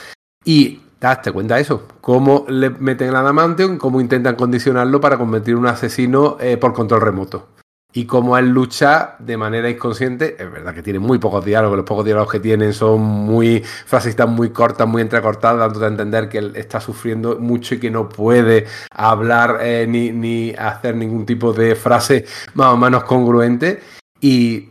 Y date cuenta de eso, cómo le meten el adamantium, cómo intentan condicionarlo para convertir un asesino eh, por control remoto y cómo él lucha de manera inconsciente. Es verdad que tiene muy pocos diálogos, los pocos diálogos que tienen son muy frasistas, muy cortas, muy entrecortadas, dándote a entender que él está sufriendo mucho y que no puede hablar eh, ni, ni, hacer ningún tipo de frase más o menos congruente. Y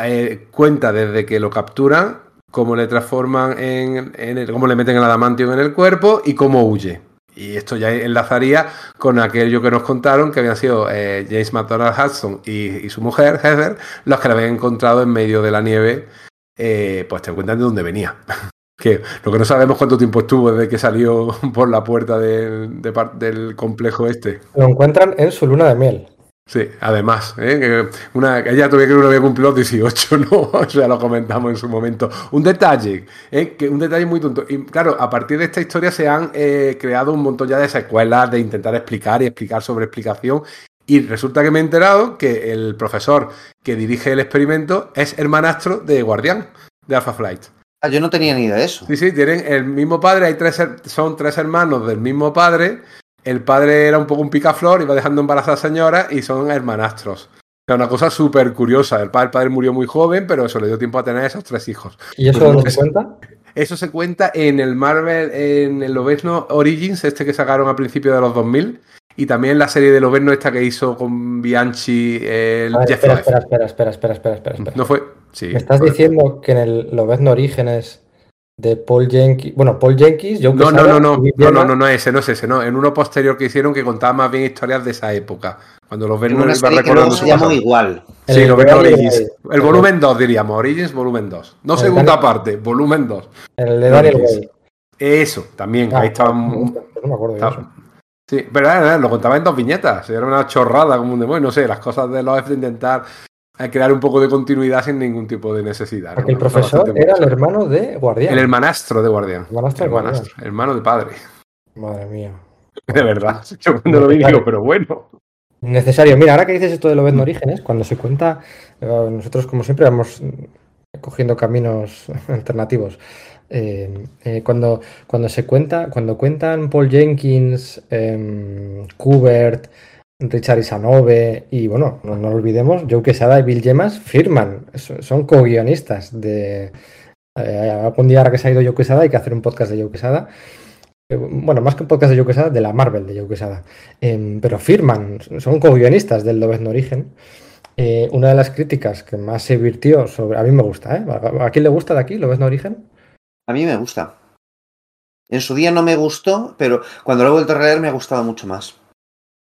eh, cuenta desde que lo capturan, cómo le transforman en, en el, cómo le meten el adamantium en el cuerpo y cómo huye. Y esto ya enlazaría con aquello que nos contaron, que habían sido eh, James McDonald Hudson y, su mujer, Heather, los que la habían encontrado en medio de la nieve, eh, pues te cuentan de dónde venía. que lo que no sabemos cuánto tiempo estuvo desde que salió por la puerta de, de, del complejo este. Lo encuentran en su luna de miel. Sí, además, ¿eh? Una, ella todavía que no había cumplido los 18, ¿no? O sea, lo comentamos en su momento. Un detalle, ¿eh? que un detalle muy tonto. Y claro, a partir de esta historia se han eh, creado un montón ya de secuelas de intentar explicar y explicar sobre explicación. Y resulta que me he enterado que el profesor que dirige el experimento es hermanastro de Guardián, de Alpha Flight. Ah, yo no tenía ni idea de eso. Sí, sí, tienen el mismo padre, hay tres, son tres hermanos del mismo padre el padre era un poco un picaflor, iba dejando embarazada a señora y son hermanastros. sea, una cosa súper curiosa. El padre, el padre murió muy joven, pero eso le dio tiempo a tener esos tres hijos. ¿Y eso no, se cuenta? Eso se cuenta en el Marvel, en el Lobezno Origins, este que sacaron a principios de los 2000, y también la serie de Lobezno esta que hizo con Bianchi, el ver, Jeff espera, espera, espera, espera, espera, espera, espera, espera. ¿No fue? Sí. ¿Me estás fue. diciendo que en el Lobezno Orígenes de Paul Jenkins, bueno, Paul Jenkins, Joe No, no, Quesada no, no, no, no, no, no ese, no es ese, no. En uno posterior que hicieron que contaba más bien historias de esa época. Cuando los En Vernon una iba serie que recordando se llamó igual. El Sí, de Lobezno Daniel Origins. Way. El volumen 2, diríamos. Origins, volumen 2. No El segunda Daniel- parte, volumen 2. El de Daniel Origins. Way. Eso, también. Ah, ahí estaba. pues no me acuerdo de estaba- eso. Sí, pero era- era- lo contaba en dos viñetas. Era una chorrada como un demonio. No sé, las cosas de los de intentar eh, crear un poco de continuidad sin ningún tipo de necesidad. Porque ¿no? el profesor era el hermano de Guardián. El hermanastro de Guardián. Hermanastro de Guardián. Hermanastro, hermano de padre. Madre mía. De verdad. Yo cuando lo vi digo, pero bueno. Necesario. Mira, ahora que dices esto de Lobezno Orígenes, cuando se cuenta, eh, nosotros como siempre vamos cogiendo caminos alternativos. Eh, eh, cuando, cuando se cuenta, cuando cuentan Paul Jenkins, em, Kubert, Richard Isanove y bueno, no, no olvidemos, Joe Quesada y Bill Gemas firman, so- son co-guionistas de... eh, algún día ahora que se ha ido Joe Quesada hay que hacer un podcast de Joe Quesada. Eh, Bueno, más que un podcast de Joe Quesada, de la Marvel de Joe Quesada. Em, pero firman, son co-guionistas del Lobezno Origen. Eh, una de las críticas que más se virtió sobre. A mí me gusta, ¿eh? ¿A a quién le gusta de aquí Lobezno Origen? A mí me gusta. En su día no me gustó, pero cuando lo he vuelto a leer me ha gustado mucho más.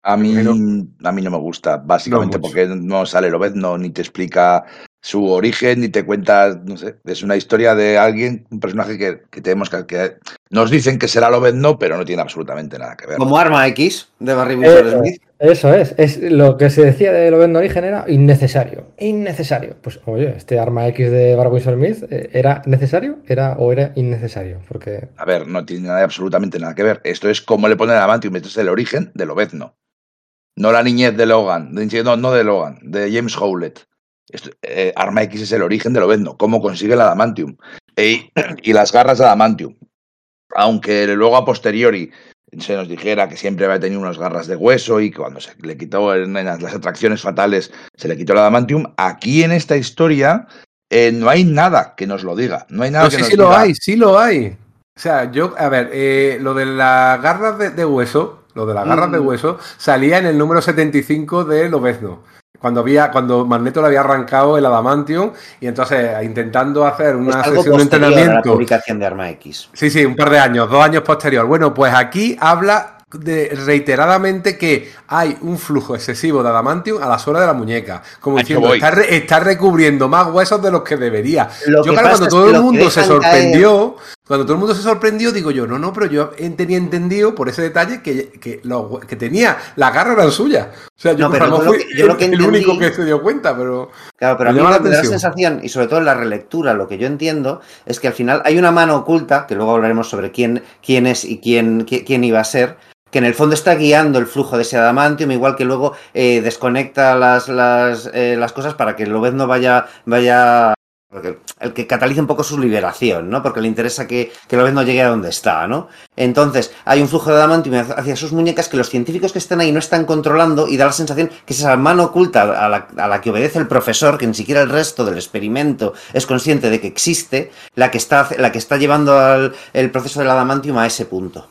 A mí, Pero- a mí no me gusta, básicamente No porque no sale Lobezno, ni te explica su origen, ni te cuenta, no sé, es una historia de alguien, un personaje que, que tenemos que, que nos dicen que será Lobezno, pero no tiene absolutamente nada que ver. Como Arma X de Barry Windsor Eh, Smith. Eso es, es lo que se decía de Lobezno Origen era innecesario. Innecesario. Pues oye, este arma X de Barbara Windsor Smith eh, ¿era necesario? ¿Era o era innecesario? Porque. A ver, no tiene nada, absolutamente nada que ver. Esto es como le ponen el Adamantium, esto es el origen de Lobezno. No la niñez de Logan, de- no, no de Logan, de James Howlett. Esto- eh, Arma X es el origen de Lobezno, cómo consigue el Adamantium. E- y las garras de Adamantium. Aunque luego a posteriori se nos dijera que siempre había tenido unas garras de hueso y que cuando se le quitó en, las atracciones fatales se le quitó el Adamantium, aquí en esta historia eh, no hay nada que nos lo diga. No hay nada que sí, nos sí lo diga. hay, sí lo hay. O sea, yo, a ver, eh, lo de las garras de, de hueso, lo de las garras de Mm. hueso, salía en el número 75 de Lobezno. Cuando había, cuando Magneto le había arrancado el Adamantium y entonces intentando hacer una algo sesión de posterior a la entrenamiento. publicación de Arma X. Sí, sí, un par de años, dos años posterior. Bueno, pues aquí habla de, reiteradamente que hay un flujo excesivo de adamantium a la suela de la muñeca. Como diciendo, está, re- está recubriendo más huesos de los que debería. Lo yo, que claro, pasa cuando todo el mundo se caer- sorprendió, cuando todo el mundo se sorprendió, digo yo, no, no, pero yo en- tenía entendido por ese detalle que, que, tenía la garra eran suyas. O sea, yo, No, pero fui que- yo lo que el, el entendí- único que se dio cuenta, pero. Claro, pero a Me mí me la da la sensación, y sobre todo en la relectura, lo que yo entiendo es que al final hay una mano oculta, que luego hablaremos sobre quién, quién es y quién, qui- quién iba a ser, que en el fondo está guiando el flujo de ese adamantium, igual que luego eh, desconecta las, las, eh, las cosas para que el Lobezno vaya, vaya porque el que catalice un poco su liberación, ¿no? Porque le interesa que, que Lobezno llegue a donde está, ¿no? Entonces, hay un flujo de adamantium hacia sus muñecas que los científicos que están ahí no están controlando y da la sensación que es esa mano oculta a la, a la que obedece el profesor, que ni siquiera el resto del experimento es consciente de que existe, la que está, la que está llevando al, el proceso del adamantium a ese punto.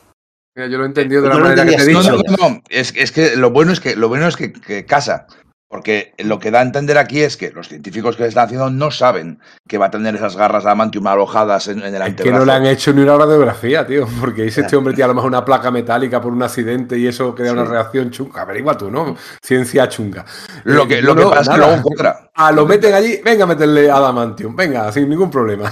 Mira, yo lo he entendido de la manera que te he No, dicho. no, no, no, Es, es que lo bueno es que lo bueno es que, que casa. Porque lo que da a entender aquí es que los científicos que le están haciendo no saben que va a tener esas garras de adamantium alojadas en, en el Es que antebrazo. no le han hecho ni una radiografía, tío. Porque dice este hombre tiene a lo mejor una placa metálica por un accidente y eso crea una Sí. reacción chunga. Averigua tú, ¿no? Ciencia chunga. Lo Eh, que, no, lo que no, pasa es que luego cuadra. Ah, lo meten allí, venga a meterle adamantium. Venga, sin ningún problema.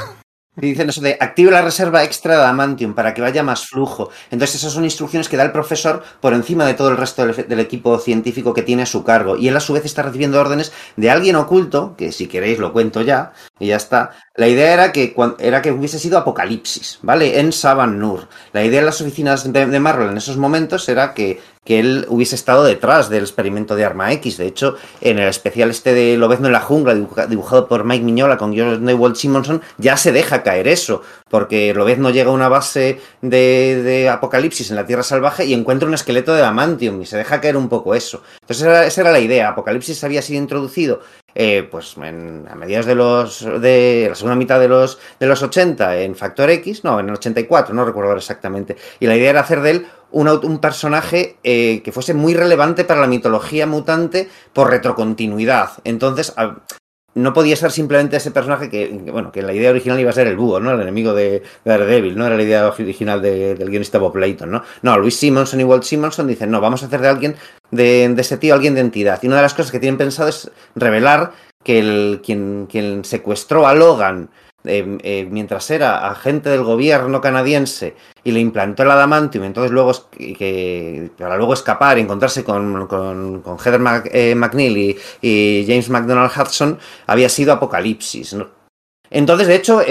Y dicen eso de active la reserva extra de adamantium para que vaya más flujo. Entonces esas son instrucciones que da el profesor por encima de todo el resto del, del equipo científico que tiene a su cargo. Y él a su vez está recibiendo órdenes de alguien oculto, que si queréis lo cuento ya, y ya está. La idea era que, era que hubiese sido Apocalipsis, ¿vale? En Saban Nur. La idea en las oficinas de, de Marvel en esos momentos era que que él hubiese estado detrás del experimento de Arma X. De hecho, en el especial este de Lobezno en la jungla, dibujado por Mike Miñola con John Walt Simonson, ya se deja caer eso, porque Lobezno llega a una base de, de, apocalipsis en la Tierra Salvaje y encuentra un esqueleto de Amantium y se deja caer un poco eso. Entonces esa era la idea. Apocalipsis había sido introducido eh, pues a mediados de los de la segunda mitad de los de los 80 en Factor X, no, en el 84, no recuerdo exactamente. Y la idea era hacer de él un, un personaje eh, que fuese muy relevante para la mitología mutante por retrocontinuidad. Entonces, no podía ser simplemente ese personaje que, bueno, que la idea original iba a ser el búho, ¿no? El enemigo de, Daredevil, no era la idea original del guionista Bob Layton, ¿no? No, Luis Simonson y Walt Simonson dicen, no, vamos a hacer de alguien, de, de ese tío, alguien de entidad. Y una de las cosas que tienen pensado es revelar que el, quien, quien secuestró a Logan eh, eh, mientras era agente del gobierno canadiense y le implantó el adamantium, entonces luego que, para luego escapar y encontrarse con, con, Heather eh, McNeil y, James McDonald Hudson, había sido Apocalipsis. Entonces, de hecho,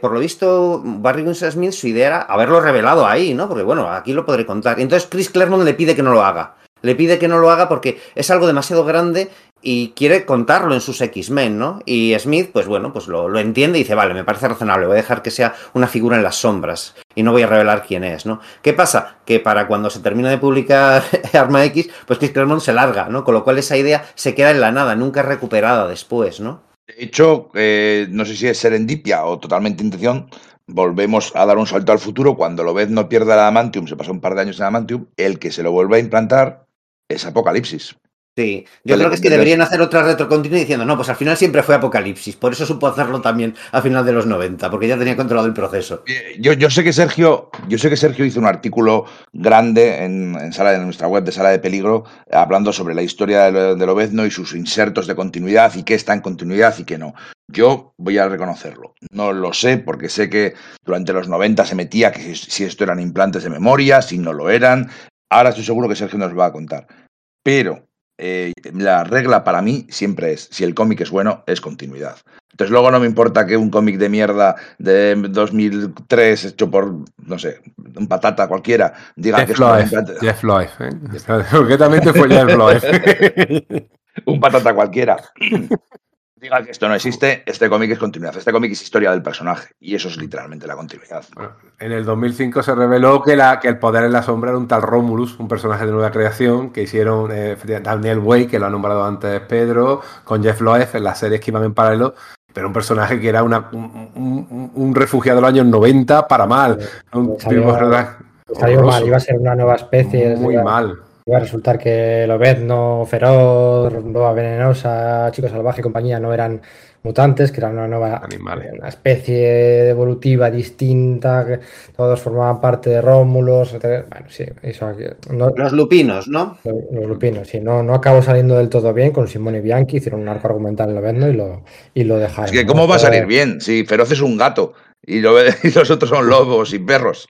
por lo visto, Barry Winsor Smith, su idea era haberlo revelado ahí, ¿no? Porque bueno, aquí lo podré contar. Entonces, Chris Claremont le pide que no lo haga. Le pide que no lo haga porque es algo demasiado grande y quiere contarlo en sus X-Men, ¿no? Y Smith, pues bueno, pues lo, entiende y dice, vale, me parece razonable, voy a dejar que sea una figura en las sombras y no voy a revelar quién es, ¿no? ¿Qué pasa? Que para cuando se termina de publicar Arma X, pues Chris Claremont se larga, ¿no? Con lo cual esa idea se queda en la nada, nunca recuperada después, ¿no? De hecho, eh, no sé si es serendipia o totalmente intención, volvemos a dar un salto al futuro. Cuando lo ves no pierde el adamantium, se pasó un par de años en adamantium, el que se lo vuelve a implantar es Apocalipsis. Sí, yo creo que es que deberían hacer otra retrocontinua diciendo, no, pues al final siempre fue Apocalipsis, por eso supo hacerlo también a final de los 90, porque ya tenía controlado el proceso. Yo, yo sé que Sergio, yo sé que Sergio hizo un artículo grande en, sala, en nuestra web de Sala de Peligro, hablando sobre la historia de, de Lobezno y sus insertos de continuidad y qué está en continuidad y qué no. Yo voy a reconocerlo. No lo sé, porque sé que durante los 90 se metía que si, si esto eran implantes de memoria, si no lo eran. Ahora estoy seguro que Sergio nos va a contar. Pero eh, la regla para mí siempre es, si el cómic es bueno, es continuidad. Entonces luego no me importa que un cómic de mierda de 2003 hecho por, no sé, un patata cualquiera, diga que es Jeff Loeb, ¿eh? Concretamente fue Jeff Loeb. un patata cualquiera diga que esto no existe, este cómic es continuidad. Este cómic es historia del personaje y eso es literalmente la continuidad. en el 2005 se reveló que, la, que el poder en la sombra era un tal Romulus, un personaje de nueva creación que hicieron eh, Daniel Way, que lo ha nombrado antes Pedro, con Jeff Loeb en las series que iban en paralelo. Pero un personaje que era una, un, refugiado de los años 90 para mal. salió, mal, iba a ser una nueva especie. Muy mal Iba a resultar que Lobezno, Feroz, Loba Venenosa, Chico Salvaje y compañía no eran mutantes, que eran una nueva Una especie evolutiva distinta, que todos formaban parte de Rómulos. Bueno, sí, eso Los lupinos, ¿no? Los, lupinos, sí. No, no acabó saliendo del todo bien con Simone Bianchi, hicieron un arco argumental en Lobezno y lo, y lo dejaron. Es que, ¿cómo va a salir bien? Si Feroz es un gato y, lo, y los otros son lobos y perros.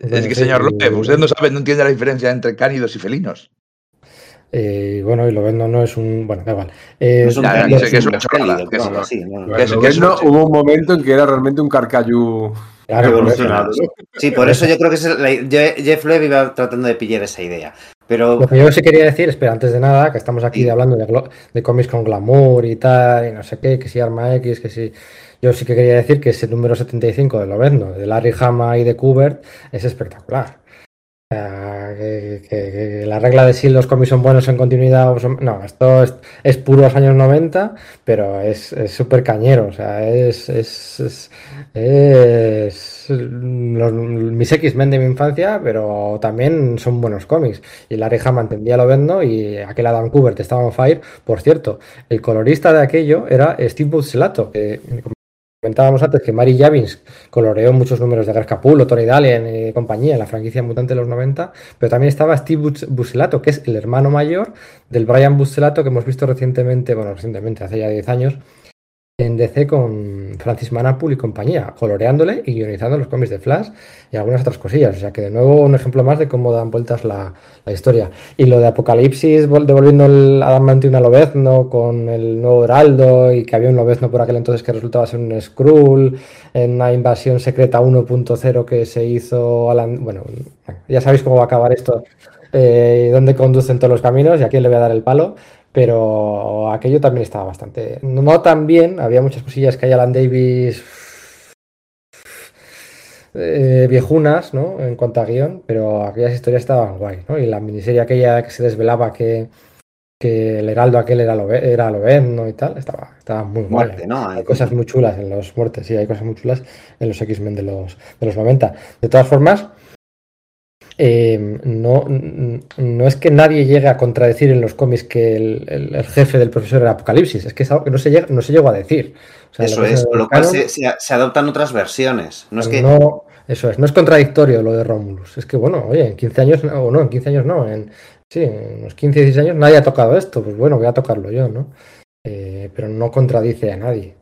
Es que, señor López, usted no sabe, no entiende la diferencia entre cánidos y felinos. Eh, bueno, y lo vendo no es un. Bueno, da igual. Eh, es un Hubo un momento en que era realmente un carcayú evolucionado. Sí, por eso yo creo que es Jeff Levy iba tratando de pillar esa idea. Pero... Lo que yo sí quería decir, espera, antes de nada, que estamos aquí hablando de, de cómics con glamour y tal, y no sé qué, que si Arma X, que si. Yo sí que quería decir que ese número 75 de Lobezno, de Larry Hama y de Kubert, es espectacular. que, la regla de si los cómics son buenos en continuidad o son... No, esto es, es puros años 90, pero es súper cañero. O sea, es, es, los, mis X-Men de mi infancia, pero también son buenos cómics. Y Larry Hama entendía lo vendo y aquel Adam Kubert estaba on fire. Por cierto, el colorista de aquello era Steve Buzzelato, que Comentábamos antes que Mary Javins coloreó muchos números de Capullo, Tony Dalian y compañía en la franquicia Mutante de los 90, pero también estaba Steve Buscelato, que es el hermano mayor del Brian Buscelato que hemos visto recientemente, bueno, recientemente, hace ya 10 años, en DC con Francis Manapul y compañía, coloreándole y guionizando los cómics de Flash y algunas otras cosillas. O sea que de nuevo un ejemplo más de cómo dan vueltas la, historia. Y lo de Apocalipsis, devolviendo el Adamantium a Lobezno con el nuevo Heraldo y que había un Lobezno por aquel entonces que resultaba ser un Skrull en una invasión secreta 1.0 que se hizo. Alan, bueno, ya sabéis cómo va a acabar esto, eh, dónde conducen todos los caminos y a quién le voy a dar el palo pero aquello también estaba bastante. No tan bien, había muchas cosillas que hay Alan Davis eh, viejunas, ¿no? En cuanto a guion, pero aquellas historias estaban guay, ¿no? Y la miniserie aquella que se desvelaba que, que el heraldo aquel era lo era ¿no? Y tal, estaba, estaba muy guay. ¿no? Hay cosas muy chulas en los muertes, sí, hay cosas muy chulas en los X-Men de los, de los 90. De todas formas, eh, no, no es que nadie llegue a contradecir en los cómics que el, jefe del profesor era Apocalipsis, es que es algo que no se, llega, no se llegó a decir. eso es, lo cual se, adoptan otras versiones. No es que... No, eso es, no es contradictorio lo de Romulus. Es que, bueno, oye, en 15 años, o no, en 15 años no, en, sí, en unos 15, 16 años nadie ha tocado esto, pues bueno, voy a tocarlo yo, ¿no? Eh, pero no contradice a nadie.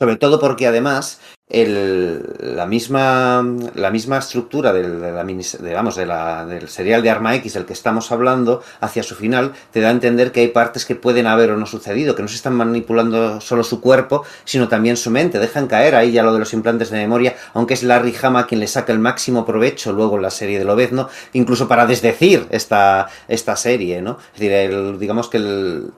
Sobre todo porque además el, la, misma, la misma estructura del, de la, de, la, del serial de Arma X del que estamos hablando, hacia su final, te da a entender que hay partes que pueden haber o no sucedido, que no se están manipulando solo su cuerpo, sino también su mente. Dejan caer ahí ya lo de los implantes de memoria, aunque es Larry Hama quien le saca el máximo provecho luego en la serie de Lobezno, incluso para desdecir esta, esta serie, ¿no? Es decir, digamos que el,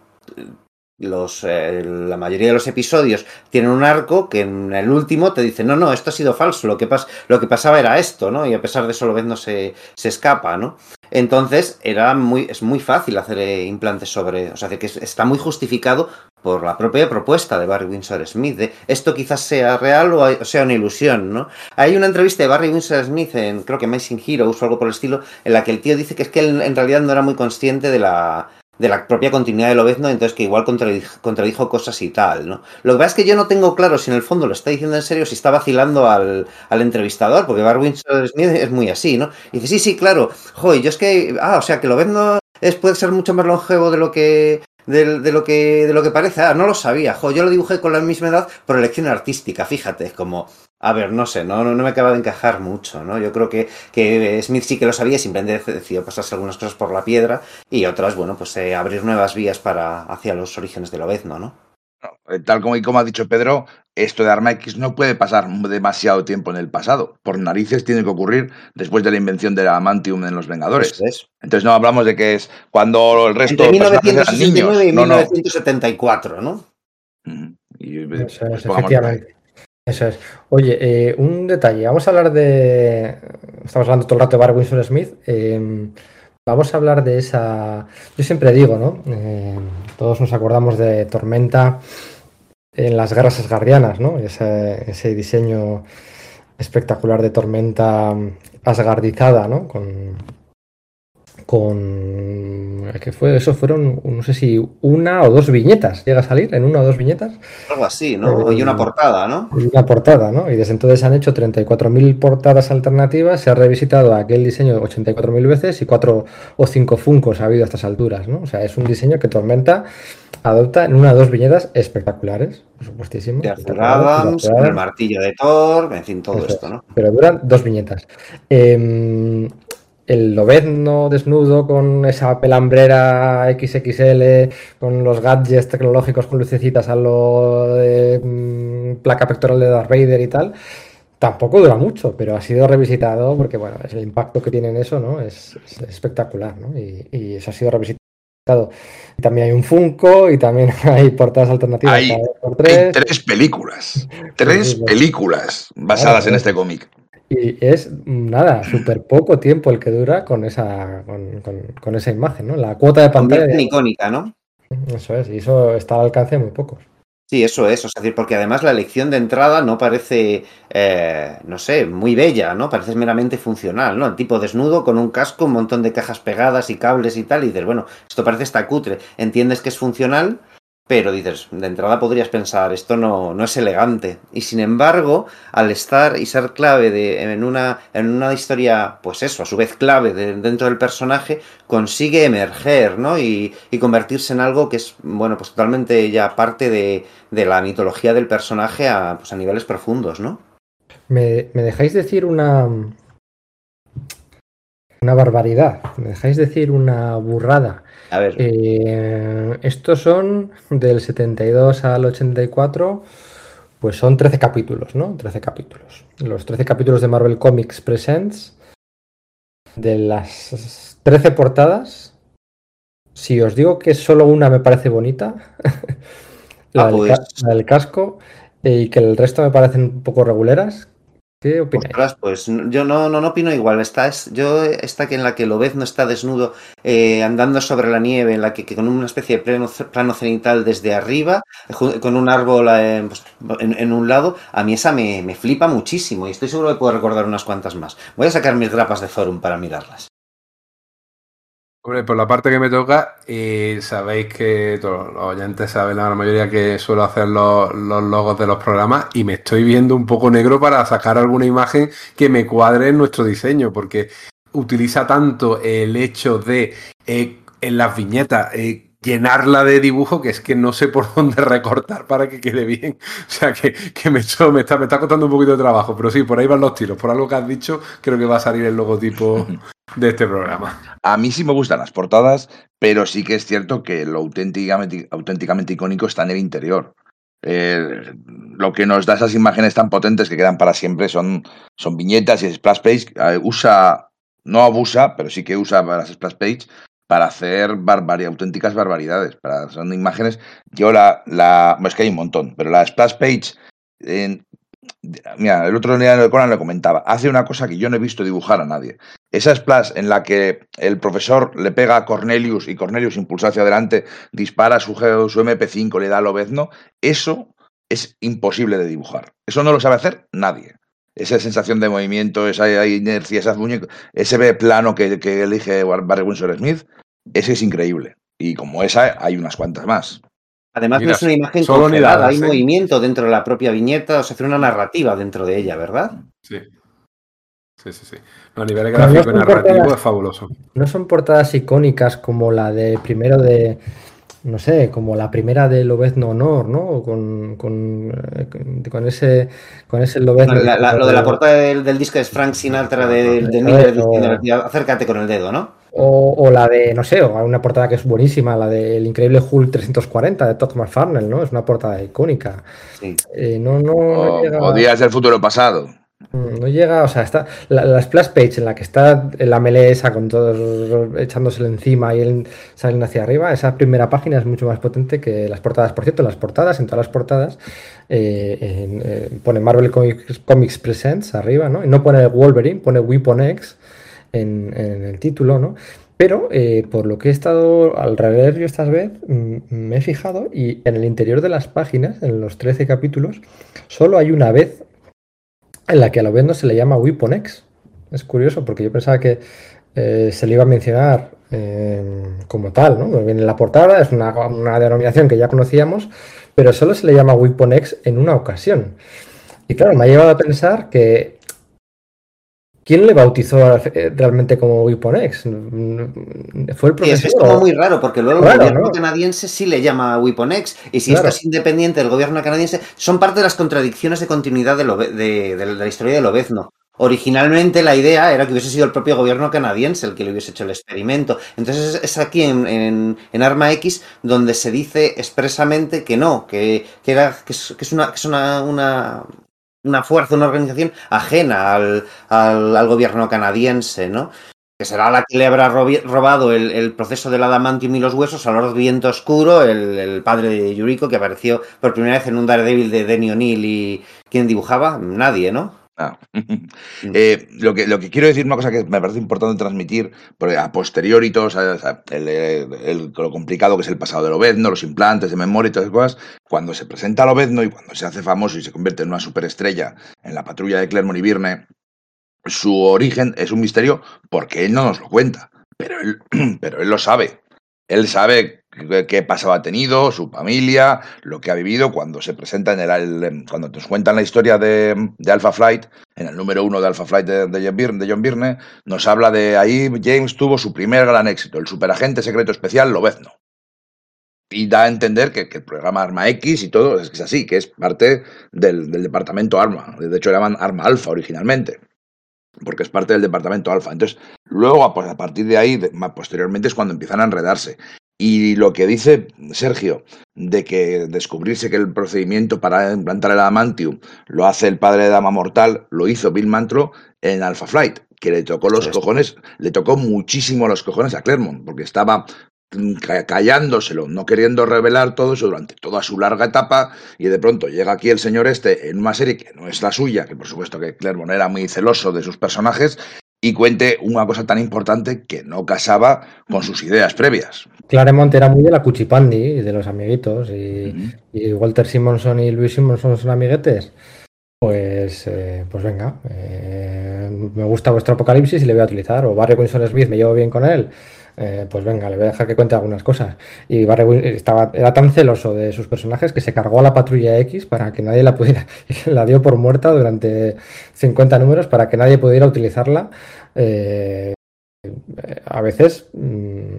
los, eh, la mayoría de los episodios tienen un arco que en el último te dice, no, no, esto ha sido falso, lo que, pas lo que pasaba era esto, ¿no? Y a pesar de eso, lo ves, no se, se escapa, ¿no? Entonces, era muy, es muy fácil hacer eh, implantes sobre, o sea, que está muy justificado por la propia propuesta de Barry Windsor Smith. De, esto quizás sea real o sea una ilusión, ¿no? Hay una entrevista de Barry Windsor Smith en, creo que Amazing Heroes o algo por el estilo, en la que el tío dice que es que él en realidad no era muy consciente de la de la propia continuidad de Lobezno, entonces que igual contradijo, cosas y tal, ¿no? Lo que pasa es que yo no tengo claro si en el fondo lo está diciendo en serio, si está vacilando al, entrevistador, porque Barwin Smith es muy así, ¿no? Y dice, sí, sí, claro, joder, yo es que, ah, o sea, que Lobezno es, puede ser mucho más longevo de lo que de, lo que de lo que parece. Ah, no lo sabía. Jo, yo lo dibujé con la misma edad por elección artística, fíjate, como a ver, no sé, no, no, me acaba de encajar mucho, ¿no? Yo creo que, que Smith sí que lo sabía, simplemente decidió pasarse algunas cosas por la piedra y otras, bueno, pues eh, abrir nuevas vías para hacia los orígenes del Obezno, ¿no? Eh, tal como, y como ha dicho Pedro, esto de Arma X no puede pasar demasiado tiempo en el pasado. Por narices tiene que ocurrir después de la invención de la Amantium en Los Vengadores. Entonces no hablamos de que es cuando el resto de eran niños. y 1974, ¿no? Y, pues, efectivamente. Eso es. Oye, eh, un detalle. Vamos a hablar de. Estamos hablando todo el rato de Barry Winston Smith. Em, vamos a hablar de esa. Yo siempre digo, ¿no? Em, todos nos acordamos de Tormenta en las guerras asgardianas, ¿no? Ese, diseño espectacular de Tormenta asgardizada, ¿no? Con que fue eso fueron no sé si una o dos viñetas llega a salir en una o dos viñetas. Algo así no y una portada no una portada no y desde entonces han hecho 34.000 portadas alternativas se ha revisitado aquel diseño 84.000 veces y cuatro o cinco funcos ha habido a estas alturas no o sea es un diseño que Tormenta adopta en una o dos viñetas espectaculares por supuestísimo. De Adams, el martillo de Thor en fin todo esto no pero duran dos viñetas. Eh, el Lobezno desnudo con esa pelambrera XXL, con los gadgets tecnológicos con lucecitas a lo de mm, placa pectoral de Darth Vader y tal, tampoco dura mucho, pero ha sido revisitado porque, bueno, es el impacto que tiene en eso, ¿no? Es, espectacular, ¿no? Y, eso ha sido revisitado. También hay un Funko y también hay portadas alternativas. Hay, tres. películas, tres películas basadas en este cómic. Y es nada, súper poco tiempo el que dura con esa, con, esa imagen, ¿no? La cuota de pantalla. Es icónica, ¿no? Eso es, y eso está al alcance de muy pocos. Sí, eso es, o sea, decir, porque además la elección de entrada no parece, eh, no sé, muy bella, ¿no? Parece meramente funcional, ¿no? El tipo desnudo con un casco, un montón de cajas pegadas y cables y tal, y dices, bueno, esto parece esta cutre. Entiendes que es funcional, pero dices, de entrada podrías pensar, esto no, no es elegante. Y sin embargo, al estar y ser clave de, en, una, en una historia, pues eso, a su vez clave dentro del personaje, consigue emerger, ¿no? Y, y, convertirse en algo que es, bueno, pues totalmente ya parte de, de la mitología del personaje a, pues a niveles profundos, ¿no? ¿Me, me dejáis decir una, una barbaridad? ¿Me dejáis decir una burrada? A ver. Eh, estos son del 72 al 84, pues son 13 capítulos, ¿no? 13 capítulos. Los 13 capítulos de Marvel Comics Presents, de las 13 portadas, si os digo que solo una me parece bonita, la, Ah, del, pues. la del casco, eh, y que el resto me parecen un poco reguleras, ¿qué pues yo no, no, no opino igual. Esta es, yo esta que en la que Lobezno está desnudo eh, andando sobre la nieve, en la que, que con una especie de plano, plano cenital desde arriba, con un árbol eh, pues, en, en un lado, a mí esa me, me flipa muchísimo y estoy seguro que puedo recordar unas cuantas más. Voy a sacar mis grapas de forum para mirarlas. Hombre, por la parte que me toca, y sabéis que todos los oyentes saben la gran mayoría que suelo hacer los, los logos de los programas y me estoy viendo un poco negro para sacar alguna imagen que me cuadre en nuestro diseño, porque utiliza tanto el hecho de eh, en las viñetas eh, llenarla de dibujo que es que no sé por dónde recortar para que quede bien. O sea que, que me, está, me está costando un poquito de trabajo, pero sí, por ahí van los tiros. Por algo que has dicho, creo que va a salir el logotipo de este programa. A mí sí me gustan las portadas, pero sí que es cierto que lo auténticamente, auténticamente icónico está en el interior. Eh, lo que nos da esas imágenes tan potentes que quedan para siempre son, son viñetas y splash page. Eh, usa, no abusa, pero sí que usa las splash page para hacer auténticas barbaridades. Para, son imágenes. Yo la, la. Es que hay un montón, pero la splash page. en- mira, el otro día en Conan lo comentaba. Hace una cosa que yo no he visto dibujar a nadie. Esa splash en la que el profesor le pega a Cornelius y Cornelius impulsa hacia adelante, dispara su, su MP5, le da a Lobezno, eso es imposible de dibujar. Eso no lo sabe hacer nadie. Esa sensación de movimiento, esa inercia, esas muñecas, ese plano que, que elige Barry Windsor Smith, ese es increíble. Y como esa, hay unas cuantas más. Además, Mira, no es una imagen congelada, hay ¿eh? movimiento dentro de la propia viñeta, o se hace una narrativa dentro de ella, ¿verdad? Sí. Sí, sí, sí. No, a nivel gráfico y no narrativo portadas- es fabuloso. No son portadas icónicas como la de primero de, no sé, como la primera de Lobezno Honor, ¿no? Con, con, eh, con- con ese, con ese Lobezno. La- la- lo de la portada del, del disco es Frank Sinatra de, de Miller o- acércate con el dedo, ¿no? O, o la de, no sé, o una portada que es buenísima, la del increíble Hulk 340 de Todd McFarlane, ¿no? Es una portada icónica. Sí. Eh, no, no, no O, llega. o Días del futuro pasado. Mm, No llega, o sea, está la, la splash page en la que está la melee esa con todos echándosele encima y él salen hacia arriba, esa primera página es mucho más potente que las portadas. Por cierto, las portadas, en todas las portadas, eh, eh, pone Marvel Comics, Presents arriba, ¿no? Y no pone Wolverine, pone Weapon X en, el título, ¿no? Pero eh, por lo que he estado al releer yo esta vez, mm, me he fijado y en el interior de las páginas, en los 13 capítulos, solo hay una vez en la que a lo vendo se le llama Weapon X. Es curioso porque yo pensaba que eh, se le iba a mencionar eh, como tal, ¿no? Viene en la portada, es una, una denominación que ya conocíamos, pero solo se le llama Weapon X en una ocasión. Y claro, me ha llevado a pensar que ¿quién le bautizó eh, realmente como Weapon X? ¿Fue el profesor? es como muy raro, porque luego el gobierno ¿no? canadiense sí le llama Weapon X, y si Claro. esto es independiente del gobierno canadiense, son parte de las contradicciones de continuidad de, Lobe- de- de la historia de Lobezno. Originalmente la idea era que hubiese sido el propio gobierno canadiense el que le hubiese hecho el experimento. Entonces es- es aquí en, en- en Arma X donde se dice expresamente que no, que, que era, que es, que es una, que es una, una, una fuerza, una organización ajena al, al, gobierno canadiense, ¿no? que será la que le habrá robado el, el proceso del adamantium y los huesos a Lord Viento Oscuro, el, el padre de Yuriko, que apareció por primera vez en un Daredevil de Denny O'Neill y ¿quién dibujaba? Nadie, ¿no? Ah. Eh, lo, que, lo que quiero decir, una cosa que me parece importante transmitir, porque a posteriori, todos, o sea, el, el- el- lo complicado que es el pasado del Obedno, los implantes de memoria y todas esas cosas, cuando se presenta al Obedno y cuando se hace famoso y se convierte en una superestrella en la patrulla de Clermont y Virne, su origen es un misterio porque él no nos lo cuenta, pero él, pero él lo sabe. Él sabe qué, pasado ha tenido, su familia, lo que ha vivido cuando se presenta en el, el- cuando nos cuentan la historia de, de Alpha Flight, en el número uno de Alpha Flight de, de John Byrne, nos habla de ahí James tuvo su primer gran éxito, el superagente secreto especial Lobezno. Y da a entender que, que el programa Arma X y todo es, así, que es parte del, del departamento Arma. De hecho, llaman Arma Alpha originalmente, porque es parte del departamento Alpha. Entonces, luego, pues, a partir de ahí, posteriormente, es cuando empiezan a enredarse. Y lo que dice Sergio, de que descubrirse que el procedimiento para implantar el adamantium lo hace el padre de Dama Mortal, lo hizo Bill Mantro en Alpha Flight, que le tocó los cojones, le tocó muchísimo los cojones a Claremont, porque estaba mm, ca- callándoselo, no queriendo revelar todo eso durante toda su larga etapa, y de pronto llega aquí el señor este en una serie que no es la suya, que por supuesto que Claremont era muy celoso de sus personajes, y cuente una cosa tan importante que no casaba con sus ideas previas. Claremont era muy de la cuchipandi y de los amiguitos. Y, Walter Simonson y Luis Simonson son amiguetes. Pues, eh, pues venga, eh, me gusta vuestro apocalipsis y le voy a utilizar. O Barry Winston Smith, me llevo bien con él. Eh, pues venga, le voy a dejar que cuente algunas cosas. Y Barry estaba, era tan celoso de sus personajes que se cargó a la patrulla X para que nadie la pudiera. La dio por muerta durante 50 números para que nadie pudiera utilizarla. eh, a veces mm,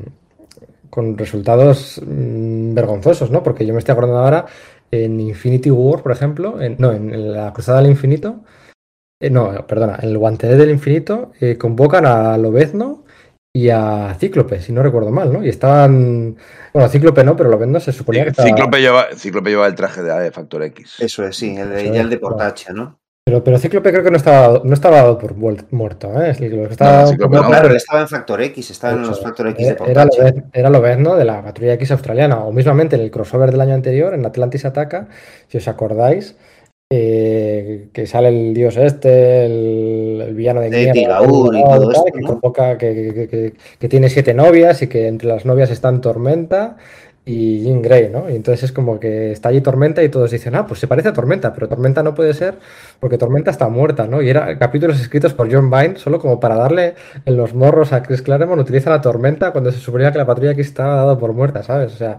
con resultados mm, vergonzosos, ¿no? Porque yo me estoy acordando ahora en Infinity War, por ejemplo, en- no, en, la Cruzada del Infinito, eh, no, perdona, en el Guantelete del Infinito convocan a Lobezno y a Cíclope, si no recuerdo mal, ¿no? Y estaban, bueno, Cíclope no, pero Lobezno se suponía que estaba... Cíclope, lleva, Cíclope lleva el traje de Factor X. Eso es, sí, el de, el de. Portacha, ¿no? Pero, pero Cíclope creo que no estaba, no estaba dado por muerto, ¿eh? Es lo que estaba No, No, no. claro, él estaba en Factor X, estaba en los Factor X de Era Portacha. Era Lobezno de la Patrulla X australiana, o mismamente en el crossover del año anterior, en Atlantis Ataca, si os acordáis, eh, que sale el dios este, el, el villano de De mierda, Tigaur y todo esto, que ¿no? convoca, que, tiene siete novias y que entre las novias están Tormenta y Jean Grey, ¿no? Y entonces es como que está allí Tormenta y todos dicen, ah, pues se parece a Tormenta, pero Tormenta no puede ser porque Tormenta está muerta, ¿no? Y eran capítulos escritos por John Byrne solo como para darle en los morros a Chris Claremont, utiliza la Tormenta cuando se suponía que la patrulla aquí estaba dado por muerta, ¿sabes? O sea,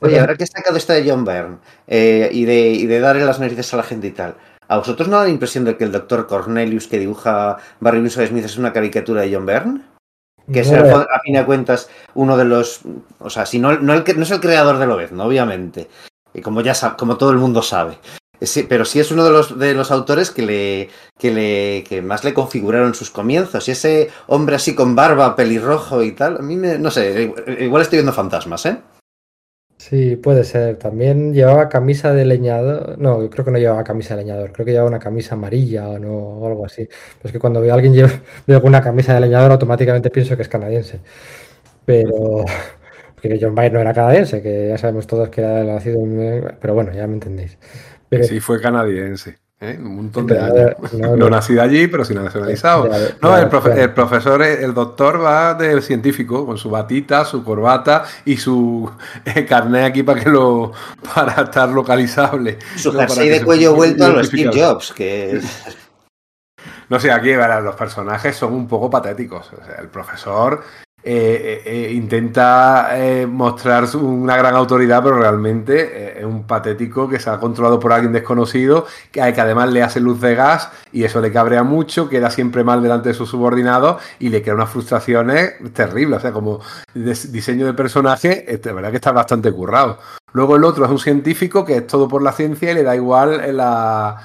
Oye, ahora que he sacado esta de John Byrne eh, y, de, y de darle las narices a la gente y tal, ¿a vosotros no da la impresión de que el doctor Cornelius que dibuja Barry Windsor Smith es una caricatura de John Byrne? Que es, el a fin de cuentas, uno de los. O sea, si no, no, el, no es el creador de Lobezno, obviamente. Y como ya como todo el mundo sabe. Sí, pero sí es uno de los, de los autores que le, que le que más le configuraron sus comienzos. Y ese hombre así con barba, pelirrojo y tal, a mí me. No sé, igual estoy viendo fantasmas, ¿eh? Sí, puede ser. También llevaba camisa de leñador. No, yo creo que no llevaba camisa de leñador. Creo que llevaba una camisa amarilla o no, o algo así. Pues que cuando veo a alguien lleve- veo una camisa de leñador, automáticamente pienso que es canadiense. Pero que John Byrne no era canadiense, que ya sabemos todos que era nacido en... Pero bueno, ya me entendéis. Pero, Sí, fue canadiense. ¿Eh? Un montón de años. no, No no, nacido allí, pero sin nacionalizado. No, el, profe- ya- el profesor, el doctor va del científico, con su batita, su corbata y su eh, carnet aquí para que lo para estar localizable. Su No, jersey de cuello vuelto a los Steve. Jobs, que No sé, aquí verás, los personajes son un poco patéticos. O sea, el profesor eh, eh, eh, intenta mostrar una gran autoridad, pero realmente es un patético que se ha controlado por alguien desconocido, que, que además le hace luz de gas y eso le cabrea mucho, queda siempre mal delante de sus subordinados y le crea unas frustraciones terribles. O sea, como diseño de personaje, de verdad que está bastante currado. Luego el otro es un científico que es todo por la ciencia y le da igual la,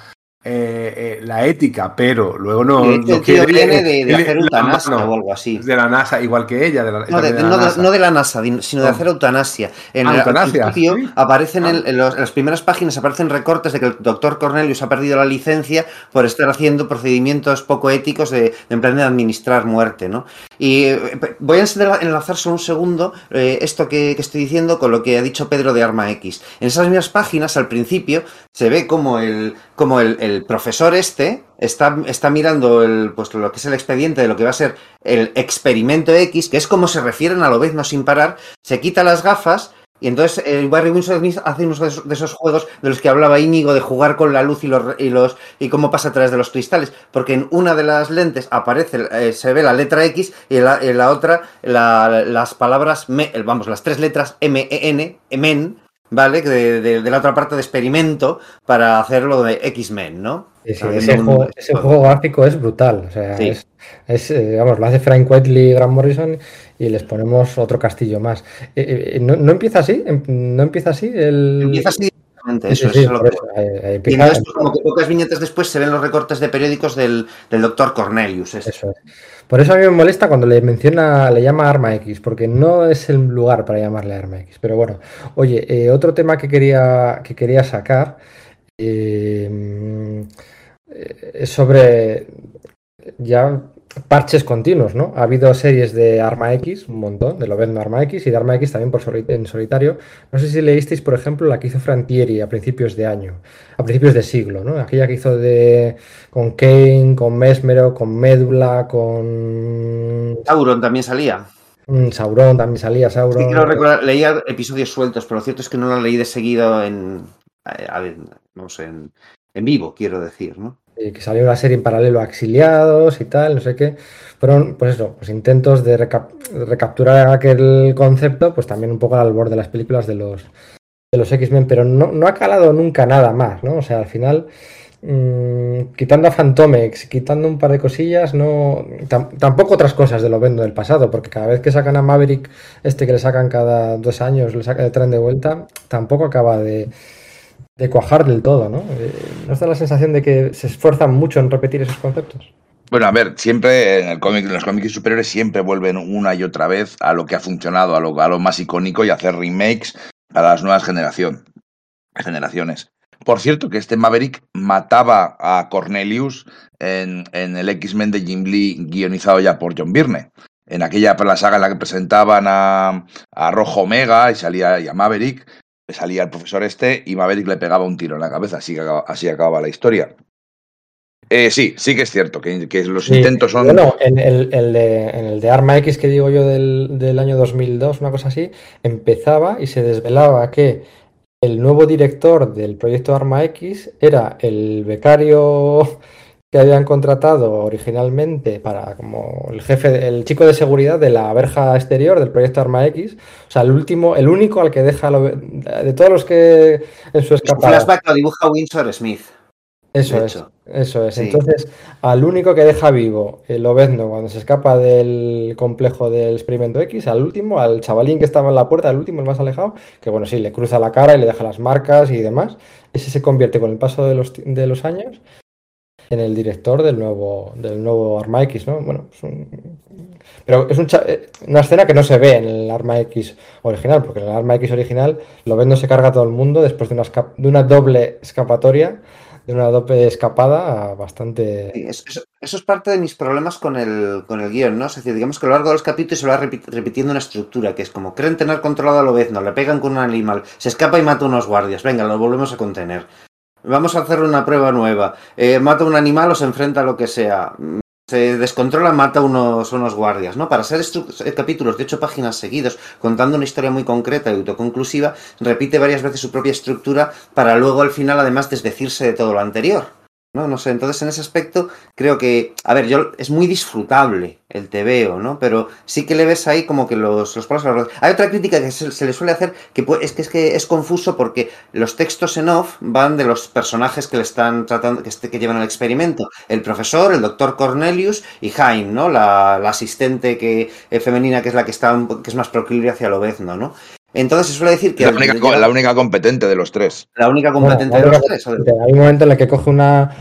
eh, eh, la ética, pero luego no. de hecho, no el tío quiere- viene de, de él- hacer eutanasia mano o algo así. de la NASA, igual que ella. De la, No de, no la NASA. no de la NASA, din- sino de hacer eutanasia. En, Ah, el- eutanasia, sí. aparecen Ah. en, en los- en las primeras páginas aparecen recortes de que el doctor Cornelius ha perdido la licencia por estar haciendo procedimientos poco éticos de, en plan de administrar muerte, ¿no? Y eh, voy a enla- enlazar solo un segundo eh, esto que, que estoy diciendo con lo que ha dicho Pedro de Arma X. En esas mismas páginas, al principio, se ve como el, como el, el profesor este está, está mirando el, pues, lo que es el expediente de lo que va a ser el experimento X, que es como se refieren a lo vez no sin parar, se quita las gafas Y entonces eh, Barry Winsor hace uno de esos, juegos de los que hablaba Íñigo, de jugar con la luz y los, y los y cómo pasa a través de los cristales. Porque en una de las lentes aparece, eh, se ve la letra X y en la, otra la- las palabras, me- vamos, las tres letras M-E-N, men, ¿vale? De, de- de la otra parte de experimento para hacerlo de X-Men, ¿no? Sí, sí, Haciendo ese, juego, ese juego gráfico es brutal. O sea, Sí. es, es, eh, vamos, lo hace Frank Whiteley y Grant Morrison y les ponemos otro castillo más. Eh, eh, ¿no, no empieza así? ¿No empieza así? El... Empieza así eso, sí, eso es lo que- eso, eh, eh, Y entonces, como que pocas viñetas después se ven los recortes de periódicos del, del doctor Cornelius. este. Eso es. Por eso a mí me molesta cuando le menciona, le llama Arma X, porque no es el lugar para llamarle Arma X. Pero bueno, oye, eh, otro tema que quería, que quería sacar eh, es sobre ya parches continuos, ¿no? Ha habido series de Arma X, un montón, de Lobezno Arma X y de Arma X también por en solitario. No sé si leísteis, por ejemplo, la que hizo Frantieri a principios de año, a principios de siglo, ¿no? Aquella que hizo de con Kane, con Mesmero, con Médula, con Sauron también salía. mm, Sauron, también salía Sí, Sauron. quiero recordar, leía episodios sueltos, pero lo cierto es que no lo leí de seguido en, a- a no sé, en, en vivo, quiero decir, ¿no? Eh, que salió una serie en paralelo a Exiliados y tal, no sé qué. Fueron, pues eso, pues intentos de recap- recapturar aquel concepto, pues también un poco al borde de las películas de los, de los X-Men, pero no, no ha calado nunca nada más, ¿no? O sea, al final, mm, quitando a Fantomex, quitando un par de cosillas, no tam- tampoco otras cosas de lo vendo del pasado, porque cada vez que sacan a Maverick, este que le sacan cada dos años, le sacan el tren de vuelta, tampoco acaba de, de cuajar del todo, ¿no? Eh, ¿No está la sensación de que se esfuerzan mucho en repetir esos conceptos? Bueno, a ver, siempre en, el cómic, en los cómics superiores siempre vuelven una y otra vez a lo que ha funcionado, a lo, más icónico y hacer remakes para las nuevas generaciones. Por cierto, que este Maverick mataba a Cornelius en, en el X-Men de Jim Lee guionizado ya por John Byrne. En aquella la saga en la que presentaban a, a Rojo Omega y salía y a Maverick, salía el profesor este y Maverick le pegaba un tiro en la cabeza, así, que acaba- así acababa la historia. Eh, sí, sí que es cierto, que, que los Sí, intentos son... Bueno, en el, el de, en el de Arma X que digo yo del, del año 2002, una cosa así, empezaba y se desvelaba que el nuevo director del proyecto Arma X era el becario que habían contratado originalmente para como el jefe, el chico de seguridad de la verja exterior del proyecto Arma X. O sea, el último, el único al que deja lo- de todos los que en su escapada. flashback lo dibuja Winsor Smith. Eso es, eso es. Sí. Entonces, al único que deja vivo el Lobezno cuando se escapa del complejo del experimento X, al último, al chavalín que estaba en la puerta, el último, el más alejado, que bueno, sí, le cruza la cara y le deja las marcas y demás. Ese se convierte con el paso de los, de los años en el director del nuevo, del nuevo Arma X, ¿no? Bueno, es un- pero es un eh, una escena que no se ve en el Arma X original, porque en el Arma X original Lobezno se carga a todo el mundo después de una, de una doble escapatoria de una doble escapada bastante. Sí, es- Eso, eso es parte de mis problemas con el, con el guion, ¿no? Es decir, digamos que a lo largo de los capítulos se va repi- repitiendo una estructura que es como creen tener controlado a Lobezno, le pegan con un animal, se escapa y mata a unos guardias, venga, lo volvemos a contener. Vamos a hacer una prueba nueva. Eh, mata a un animal o se enfrenta a lo que sea. Mm, Se descontrola, mata unos, unos guardias, ¿no? Para ser eh, capítulos de ocho páginas seguidos, contando una historia muy concreta y autoconclusiva, repite varias veces su propia estructura para luego al final además desdecirse de todo lo anterior. No, no sé, entonces en ese aspecto creo que, a ver, yo es muy disfrutable el TVO, ¿no? Pero sí que le ves ahí como que los, los palos a rueda. Hay otra crítica que se, le suele hacer que es que es que es confuso porque los textos en off van de los personajes que le están tratando, que, este- llevan el experimento. El profesor, el doctor Cornelius y Jaime, ¿no? La, la asistente que, eh, femenina que es la que está que es más proclive hacia lo bezno, ¿no? Entonces se suele decir que La única, la única competente de los tres. la única competente Bueno, de la los única tres. Hay un momento en el que coge una.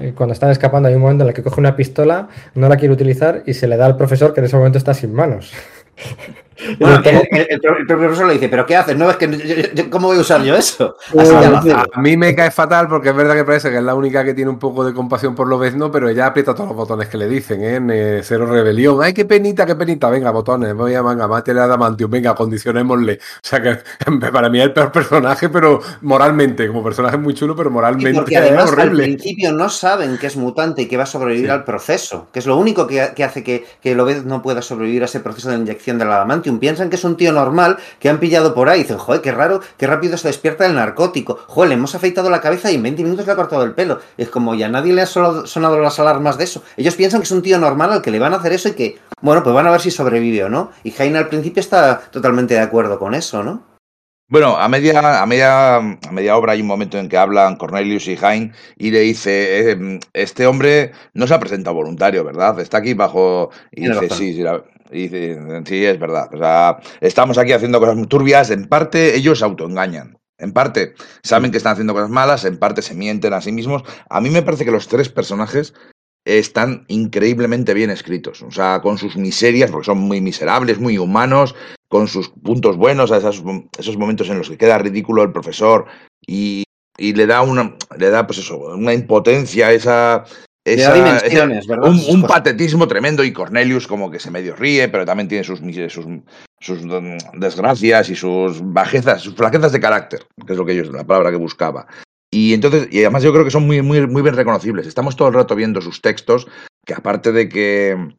eh, Cuando están escapando, hay un momento en el que coge una pistola, no la quiere utilizar y se le da al profesor que en ese momento está sin manos. Y Bueno, el, el- el el profesor le dice, ¿pero qué haces? No, es que yo- yo- yo- ¿cómo voy a usar yo eso? Así. A mí me cae fatal porque es verdad que parece que es la única que tiene un poco de compasión por Lobezno, pero ella aprieta todos los botones que le dicen, ¿eh? En eh, Cero Rebelión. ¡Ay, qué penita, qué penita! Venga, botones, voy a manga, mátele a Adamantium, venga, condicionémosle. O sea que para mí es el peor personaje, pero moralmente, como personaje muy chulo, pero Y moralmente es además al horrible. principio no saben que es mutante y que va a sobrevivir Sí. al proceso, que es lo único que, que hace que, que Lobez no pueda sobrevivir a ese proceso de inyección del adamantium. Piensan que es un tío normal que han pillado por ahí. Dicen, joder, qué raro, qué rápido se despierta el narcótico. Joder, le hemos afeitado la cabeza y en 20 minutos le ha cortado el pelo. Es como ya nadie le ha sonado las alarmas de eso. Ellos piensan que es un tío normal al que le van a hacer eso y que, bueno, pues van a ver si sobrevive o no. Y Jaina al principio está totalmente de acuerdo con eso, ¿no? Bueno, a media, a, media, a media obra hay un momento en que hablan Cornelius y Jaime y le dice, eh, este hombre no se ha presentado voluntario, ¿verdad? Está aquí bajo... Y dice, sí, sí, sí, es verdad. O sea, estamos aquí haciendo cosas muy turbias, en parte ellos autoengañan. En parte saben que están haciendo cosas malas, en parte se mienten a sí mismos. A mí me parece que los tres personajes están increíblemente bien escritos. O sea, con sus miserias, porque son muy miserables, muy humanos, con sus puntos buenos, a esos, esos momentos en los que queda ridículo el profesor y, y le da una, le da pues eso, una impotencia, esa, esa, ¿verdad? Un, un patetismo tremendo y Cornelius como que se medio ríe, pero también tiene sus, sus, sus desgracias y sus bajezas, sus flaquezas de carácter, que es lo que ellos, la palabra que buscaba. Y entonces, y además yo creo que son muy, muy, muy bien reconocibles. Estamos todo el rato viendo sus textos, que aparte de que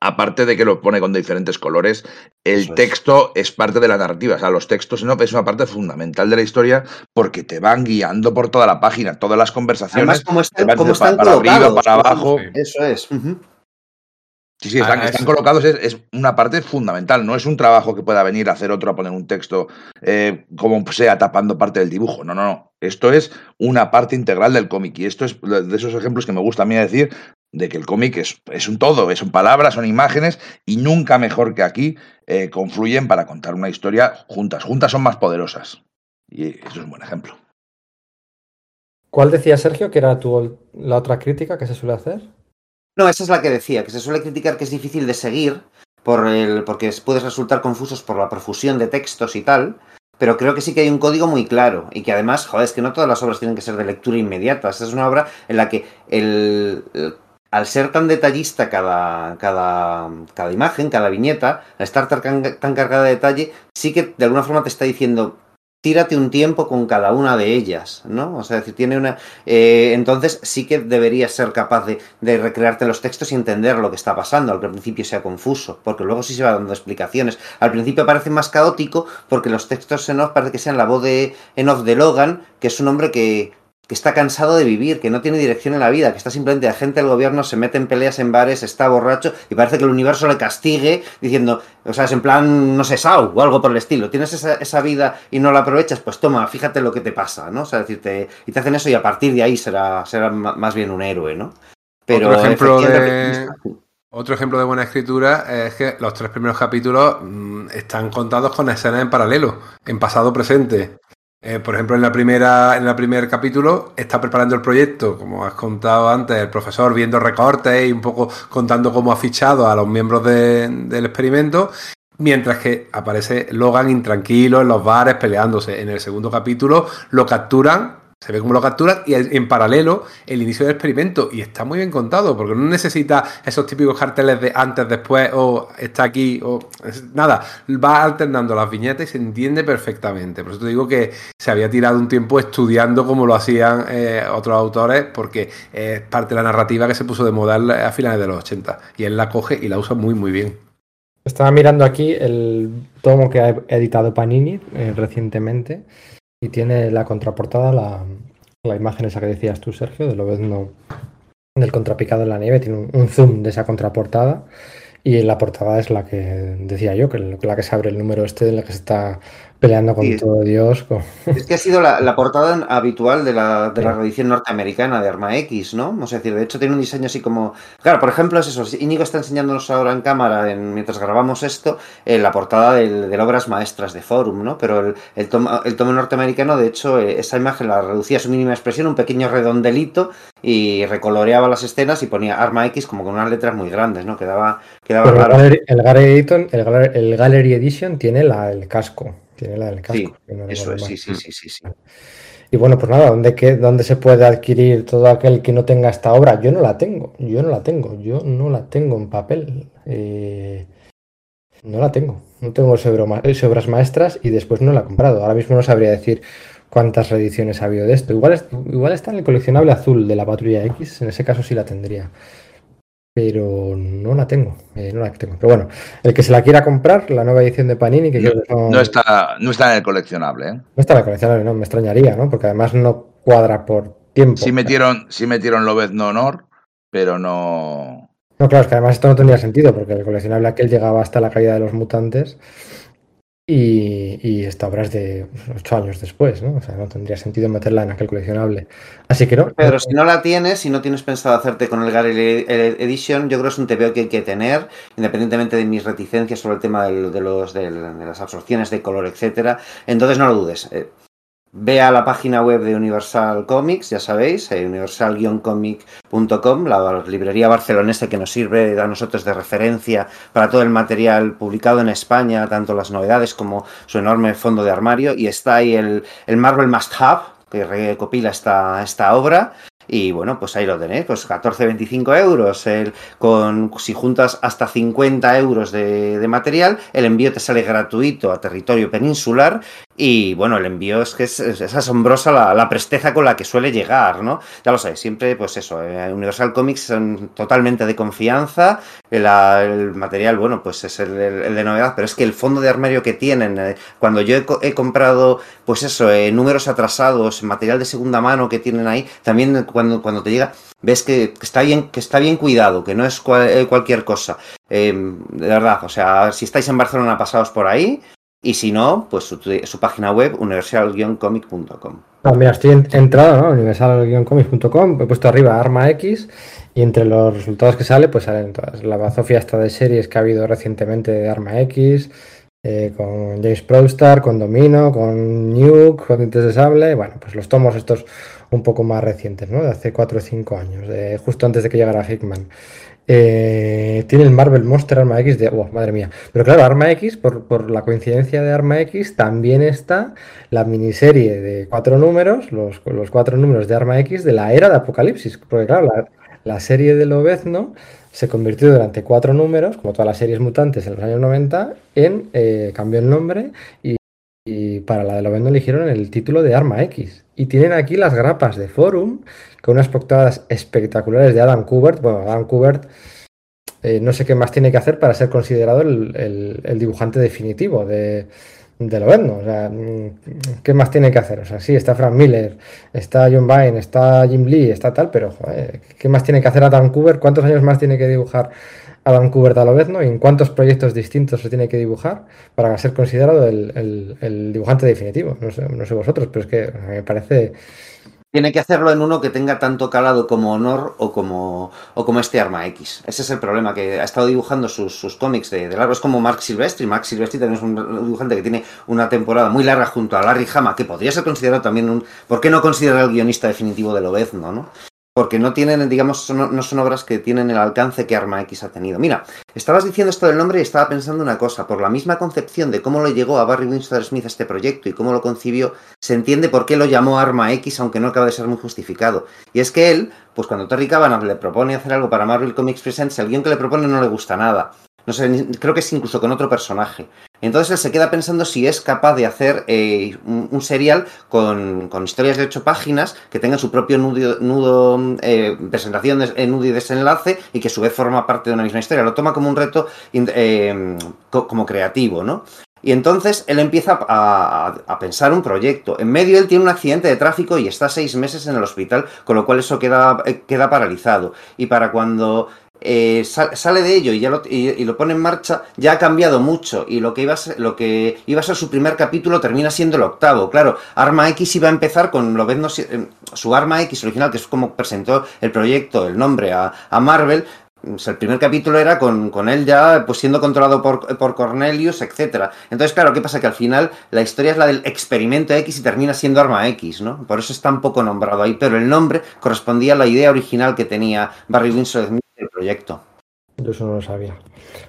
aparte de que lo pone con diferentes colores, el texto es. parte de la narrativa. O sea, los textos ¿no? es una parte fundamental de la historia porque te van guiando por toda la página, todas las conversaciones. Además, como están, como están para, arriba, para abajo. Eso es. Sí, sí, están, están colocados, es, una parte fundamental. No es un trabajo que pueda venir a hacer otro a poner un texto eh, como sea tapando parte del dibujo. No, no, no. Esto es una parte integral del cómic. Y esto es de esos ejemplos que me gusta a mí decir de que el cómic es, es un todo, son palabras, son imágenes y nunca mejor que aquí eh, confluyen para contar una historia juntas. Juntas son más poderosas. Y eso es un buen ejemplo. ¿Cuál decía Sergio que era tu, la otra crítica que se suele hacer? No, esa es la que decía, que se suele criticar que es difícil de seguir por el, porque puedes resultar confusos por la profusión de textos y tal, pero creo que sí que hay un código muy claro y que además, joder, es que no todas las obras tienen que ser de lectura inmediata. Esta es una obra en la que el, al ser tan detallista cada, cada, cada imagen, cada viñeta, al estar tan, cargada de detalle, sí que de alguna forma te está diciendo, tírate un tiempo con cada una de ellas, ¿no? O sea, decir, tiene una... Eh, entonces sí que deberías ser capaz de, de, recrearte los textos y entender lo que está pasando, aunque al principio sea confuso, porque luego sí se va dando explicaciones. Al principio parece más caótico porque los textos en off parece que sean la voz de en off de Logan, que es un hombre que que está cansado de vivir, que no tiene dirección en la vida, que está simplemente agente del gobierno, se mete en peleas en bares, está borracho y parece que el universo le castigue diciendo, o sea, es en plan, no sé, Sau o algo por el estilo. Tienes esa, esa, vida y no la aprovechas, pues toma, fíjate lo que te pasa, ¿no? O sea, decirte, y te hacen eso y a partir de ahí será, será más bien un héroe, ¿no? Pero otro ejemplo de... Otro ejemplo de buena escritura es que los tres primeros capítulos mmm, están contados con escenas en paralelo, en pasado presente. Eh, por ejemplo, en la primera, en el primer capítulo está preparando el proyecto, como has contado antes, el profesor viendo recortes y un poco contando cómo ha fichado a los miembros de, del experimento, mientras que aparece Logan intranquilo en los bares peleándose. En el segundo capítulo lo capturan se ve cómo lo capturan y en paralelo el inicio del experimento. Y está muy bien contado, porque no necesita esos típicos carteles de antes, después, o está aquí, o nada. Va alternando las viñetas y se entiende perfectamente. Por eso te digo que se había tirado un tiempo estudiando como lo hacían eh, otros autores, porque es parte de la narrativa que se puso de moda a finales de los 80. Y él la coge y la usa muy, muy bien. Estaba mirando aquí el tomo que ha editado Panini eh, recientemente y tiene la contraportada, la, la imagen esa que decías tú, Sergio, de lo no del contrapicado en la nieve, tiene un, un, zoom de esa contraportada. Y la portada es la que decía yo, que la que se abre el número este, en la que se está peleando con sí, todo Dios. Con... Es que ha sido la, la portada habitual de la, de la reedición norteamericana de Arma X, ¿no? O sea, decir, de hecho tiene un diseño así como... Claro, por ejemplo, es eso. Íñigo está enseñándonos ahora en cámara, en, mientras grabamos esto, eh, la portada del, de Obras Maestras de Forum, ¿no? Pero el, el, tomo, el tomo norteamericano, de hecho, eh, esa imagen la reducía a su mínima expresión, un pequeño redondelito, y recoloreaba las escenas y ponía Arma X como con unas letras muy grandes, ¿no? Quedaba, quedaba raro. El Gallery, Edition, el, Gallery, el Gallery Edition tiene la, el casco. Tiene la del casco. Sí, no eso es, sí, sí, sí, sí, sí. Y bueno, pues nada, ¿dónde, qué, ¿dónde se puede adquirir todo aquel que no tenga esta obra? Yo no la tengo, yo no la tengo, yo no la tengo en papel. Eh, no la tengo, no tengo obras maestras y después no la he comprado. Ahora mismo no sabría decir cuántas reediciones ha habido de esto. Igual, igual está en el coleccionable azul de la Patrulla X, en ese caso sí la tendría. Pero no la tengo, eh, no la tengo. Pero bueno, el que se la quiera comprar, la nueva edición de Panini, que No, creo que son- no está, no está en el coleccionable, ¿eh? no está en la coleccionable, no, me extrañaría, ¿no? Porque además no cuadra por tiempo. Sí metieron, sí metieron Lobezno Honor, pero no. No, claro, es que además esto no tendría sentido, porque el coleccionable aquel llegaba hasta la caída de los mutantes y, y esta obra es de ocho años después, ¿no? O sea, no tendría sentido meterla en aquel coleccionable. Así que no. Pero si no la tienes, si no tienes pensado hacerte con el Gary Edition, yo creo que es un TVO que hay que tener, independientemente de mis reticencias sobre el tema de, los, del- de las absorciones de color, etcétera. Entonces no lo dudes. Eh, Ve a la página web de Universal Comics, ya sabéis, eh, universal-comic.com, la librería barcelonesa que nos sirve a nosotros de referencia para todo el material publicado en España, tanto las novedades como su enorme fondo de armario. Y está ahí el, el Marvel Must Have, que recopila esta, esta obra. Y bueno, pues ahí lo tenéis, pues 14-25 euros. El, con, si juntas hasta 50 euros de material, el envío te sale gratuito a territorio peninsular. Y bueno, el envío es que es, asombrosa la, presteza con la que suele llegar, ¿no? Ya lo sabéis, siempre, pues eso, eh, Universal Comics son totalmente de confianza. El, el material, bueno, pues es el, de novedad, pero es que el fondo de armario que tienen, eh, cuando yo he, co- he comprado, pues eso, eh, números atrasados, material de segunda mano que tienen ahí, también cuando, cuando te llega, ves que, que está bien, que está bien cuidado, que no es cual- eh, cualquier cosa. De verdad, o sea, si estáis en Barcelona, pasados por ahí. Y si no, pues su, página web, universal-comic.com. Ah, mira, estoy en- entrado, ¿no? Universal-comics.com, he puesto arriba Arma X y entre los resultados que sale, pues salen todas. La bazofia esta de series que ha habido recientemente de Arma X, eh, con James Prowstar, con Domino, con Nuke, con Dientes de Sable. Bueno, pues los tomos estos un poco más recientes, ¿no? De hace 4 o 5 años, justo antes de que llegara Hickman. Eh, tiene el Marvel Monster Arma X de. Oh, madre mía. Pero claro, Arma X, por, por la coincidencia de Arma X, también está la miniserie de cuatro números, los, los cuatro números de Arma X de la era de Apocalipsis. Porque claro, la, la serie de Lobezno se convirtió durante cuatro números, como todas las series mutantes en los años 90, en. eh, cambió el nombre y, y para la de Lobezno eligieron el título de Arma X. Y tienen aquí las grapas de Forum, con unas portadas espectaculares de Adam Kubert. Bueno, Adam Kubert. eh, no sé qué más tiene que hacer para ser considerado el, dibujante definitivo de, de. O sea, mm, ¿qué más tiene que hacer? O sea, sí, está Frank Miller, está John Byrne, está Jim Lee, está tal, pero joder, ¿qué más tiene que hacer Adam Kubert? ¿Cuántos años más tiene que dibujar Adam Kubert a Lobezno? ¿Y en cuántos proyectos distintos se tiene que dibujar para ser considerado el, dibujante definitivo? No sé, vosotros, pero es que me parece... Tiene que hacerlo en uno que tenga tanto calado como Honor o como, o como este Arma X. Ese es el problema, que ha estado dibujando sus, sus cómics de, de largo. Es como Mark Silvestri. Mark Silvestri también es un dibujante que tiene una temporada muy larga junto a Larry Hama, que podría ser considerado también un... ¿Por qué no considerar el guionista definitivo de Lobezno, no? Porque no tienen, digamos, no son obras que tienen el alcance que Arma X ha tenido. Mira, estabas diciendo esto del nombre y estaba pensando una cosa. Por la misma concepción de cómo le llegó a Barry Windsor Smith este proyecto y cómo lo concibió, se entiende por qué lo llamó Arma X, aunque no acaba de ser muy justificado. Y es que él, pues cuando Terry Cavanagh le propone hacer algo para Marvel Comics Presents, el guion que le propone no le gusta nada. No sé, creo que es incluso con otro personaje. Entonces él se queda pensando si es capaz de hacer eh, un, serial con, con historias de ocho páginas que tengan su propio nudo, nudo, eh, presentación, de, eh, nudo y desenlace y que a su vez forma parte de una misma historia. Lo toma como un reto como creativo, ¿no? Y entonces él empieza a, a- pensar un proyecto. En medio él tiene un accidente de tráfico y está seis meses en el hospital, con lo cual eso queda, queda paralizado. Y para cuando eh, sal- sale de ello y, ya lo, y, lo pone en marcha, ya ha cambiado mucho. Y lo que, iba a ser, lo que iba a ser su primer capítulo termina siendo el octavo. Claro, Arma X iba a empezar con lo ves, su Arma X original, que es como presentó el proyecto, el nombre a, a Marvel. El primer capítulo era con, con, él ya pues siendo controlado por, por Cornelius, etcétera. Entonces, claro, ¿qué pasa? Que al final la historia es la del experimento X y termina siendo Arma X, ¿no? Por eso está un poco nombrado ahí, pero el nombre correspondía a la idea original que tenía Barry Windsor Smith del proyecto. Yo eso no lo sabía.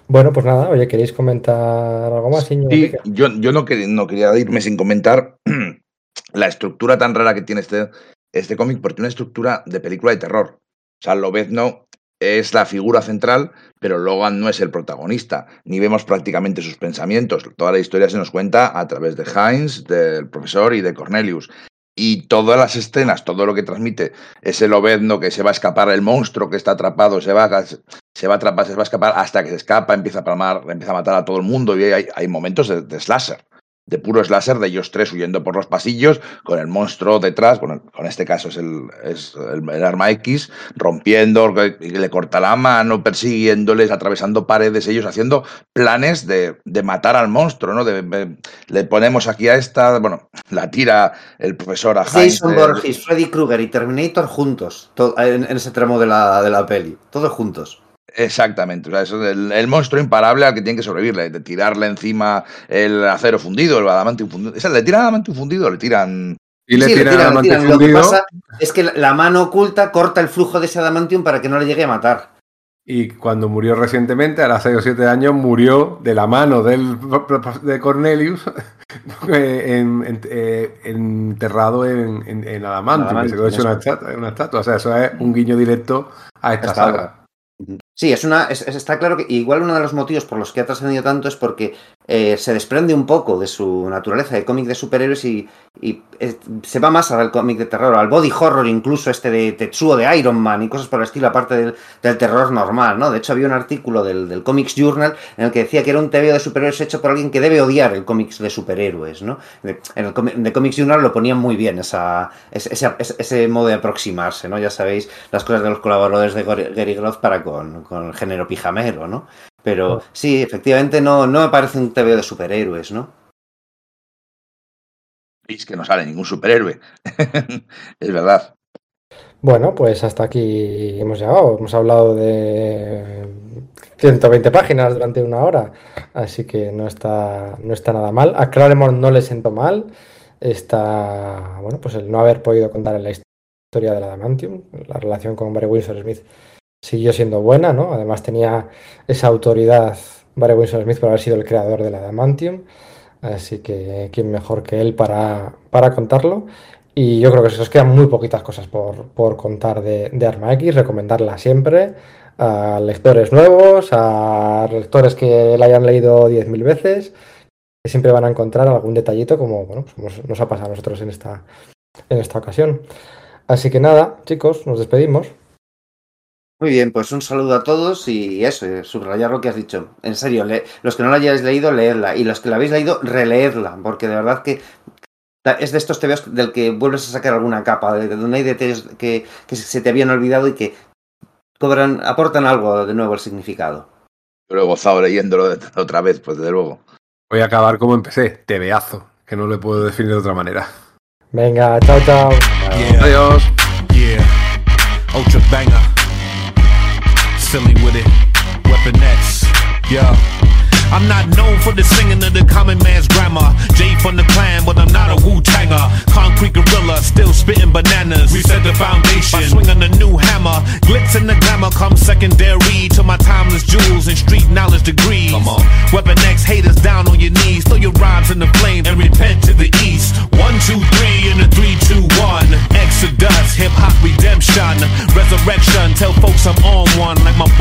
Bueno, pues nada, oye, ¿queréis comentar algo más? Sí, yo, yo no, quería, no quería irme sin comentar la estructura tan rara que tiene este, este cómic, porque tiene una estructura de película de terror. O sea, Lobezno es la figura central, pero Logan no es el protagonista, ni vemos prácticamente sus pensamientos. Toda la historia se nos cuenta a través de Heinz, del profesor y de Cornelius. Y todas las escenas, todo lo que transmite ese lobezno que se va a escapar el monstruo que está atrapado, se va, se va a atrapar, se va a escapar hasta que se escapa, empieza a palmar, empieza a matar a todo el mundo y hay, momentos de slasher de puro slasher de ellos tres huyendo por los pasillos con el monstruo detrás, bueno, con este caso es el, es el, arma X, rompiendo, le corta la mano, persiguiéndoles, atravesando paredes, ellos haciendo planes de, de matar al monstruo, ¿no? De, le ponemos aquí a esta, bueno, la tira el profesor a Jason Borges, Freddy Krueger y Terminator juntos, en, en, ese tramo de la, de la peli, todos juntos. Exactamente, o sea, eso el, el, monstruo imparable al que tiene que sobrevivir, de tirarle encima el acero fundido, el adamantium fundido. ¿Esa, ¿Le tiran adamantium fundido o le tiran...? Y le, sí, tiran, le tiran, le tiran. Lo que pasa es que la mano oculta corta el flujo de ese adamantium para que no le llegue a matar. Y cuando murió recientemente, a los 6 o 7 años, murió de la mano del, de Cornelius en, en, eh, enterrado en, en, en adamantium, que se quedó hecho una estatua, una estatua. O sea, eso es un guiño directo a esta, esta saga. saga. Sí, es una, es, está claro que igual uno de los motivos por los que ha trascendido tanto es porque eh, se desprende un poco de su naturaleza de cómic de superhéroes y, se va más al cómic de terror, al body horror incluso este de Tetsuo de Iron Man y cosas por el estilo, aparte del, terror normal, ¿no? De hecho había un artículo del, Comics Journal en el que decía que era un TVO de superhéroes hecho por alguien que debe odiar el cómics de superhéroes, ¿no? En el Comics Journal lo ponían muy bien, esa, ese, ese, modo de aproximarse, ¿no? Ya sabéis las cosas de los colaboradores de Gary Groth para con, con el género pijamero, ¿no? Pero sí, efectivamente no, no me parece un TVO de superhéroes, ¿no? Es que no sale ningún superhéroe. es verdad. Bueno, pues hasta aquí hemos llegado. Hemos hablado de 120 páginas durante una hora, así que no está, no está nada mal. A Claremont no le siento mal. Está, bueno, pues el no haber podido contar en la historia de la Adamantium, la relación con Barry Windsor Smith siguió siendo buena, ¿no? Además tenía esa autoridad Barry Windsor Smith por haber sido el creador de la Adamantium. Así que quién mejor que él para, para contarlo. Y yo creo que se nos quedan muy poquitas cosas por, por contar de, de, Arma X, recomendarla siempre a lectores nuevos, a lectores que la hayan leído 10.000 veces, que siempre van a encontrar algún detallito como bueno, pues nos ha pasado a nosotros en esta, en esta ocasión. Así que nada, chicos, nos despedimos. Muy bien, pues un saludo a todos y eso, subrayar lo que has dicho. En serio, le, los que no la hayáis leído, leedla. Y los que la habéis leído, releedla, porque de verdad que es de estos tebeos del que vuelves a sacar alguna capa, de, de donde hay detalles que, que, se te habían olvidado y que cobran, aportan algo de nuevo el significado. Pero he gozado leyéndolo otra vez, pues desde luego. Voy a acabar como empecé, tebeazo, que no le puedo definir de otra manera. Venga, chao, chao. Yeah. Adiós. Yeah. Ultra banger. Silly with it. Weapon X, yeah. I'm not known for the singing of the common man's grammar. J from the clan, but I'm not a Wu Tanger. Concrete gorilla, still spitting bananas. We set the foundation by swinging a new hammer. Glitz and the glamour come secondary to my timeless jewels and street knowledge degrees. Come on, Weapon X haters down on your knees. Throw your rhymes in the flames and repent to the east. One, two, three, and a three, one, like my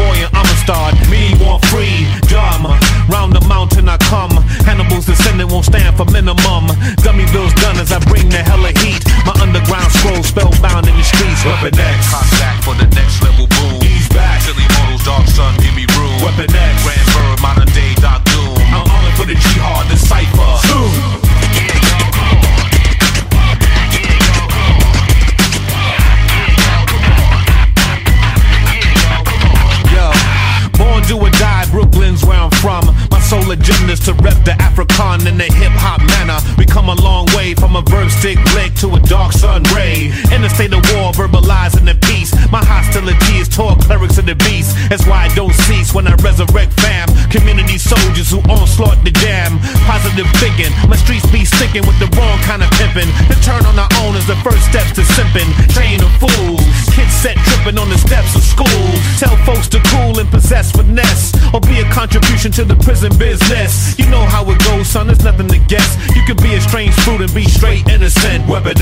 pimping. Turn on our own is the first steps to simping. Train of fools, kids set tripping on the steps of school. Tell folks to cool and possess finesse, or be a contribution to the prison business. You know how it goes, son. There's nothing to guess. You could be a strange fruit and be straight innocent. Weapon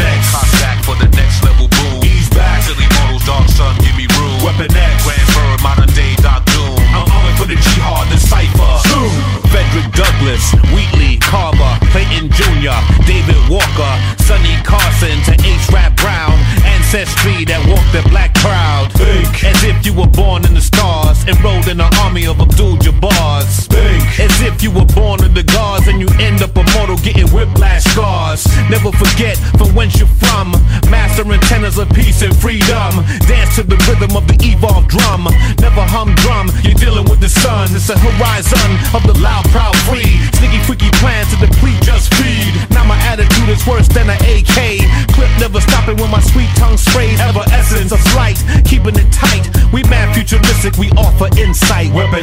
Weapon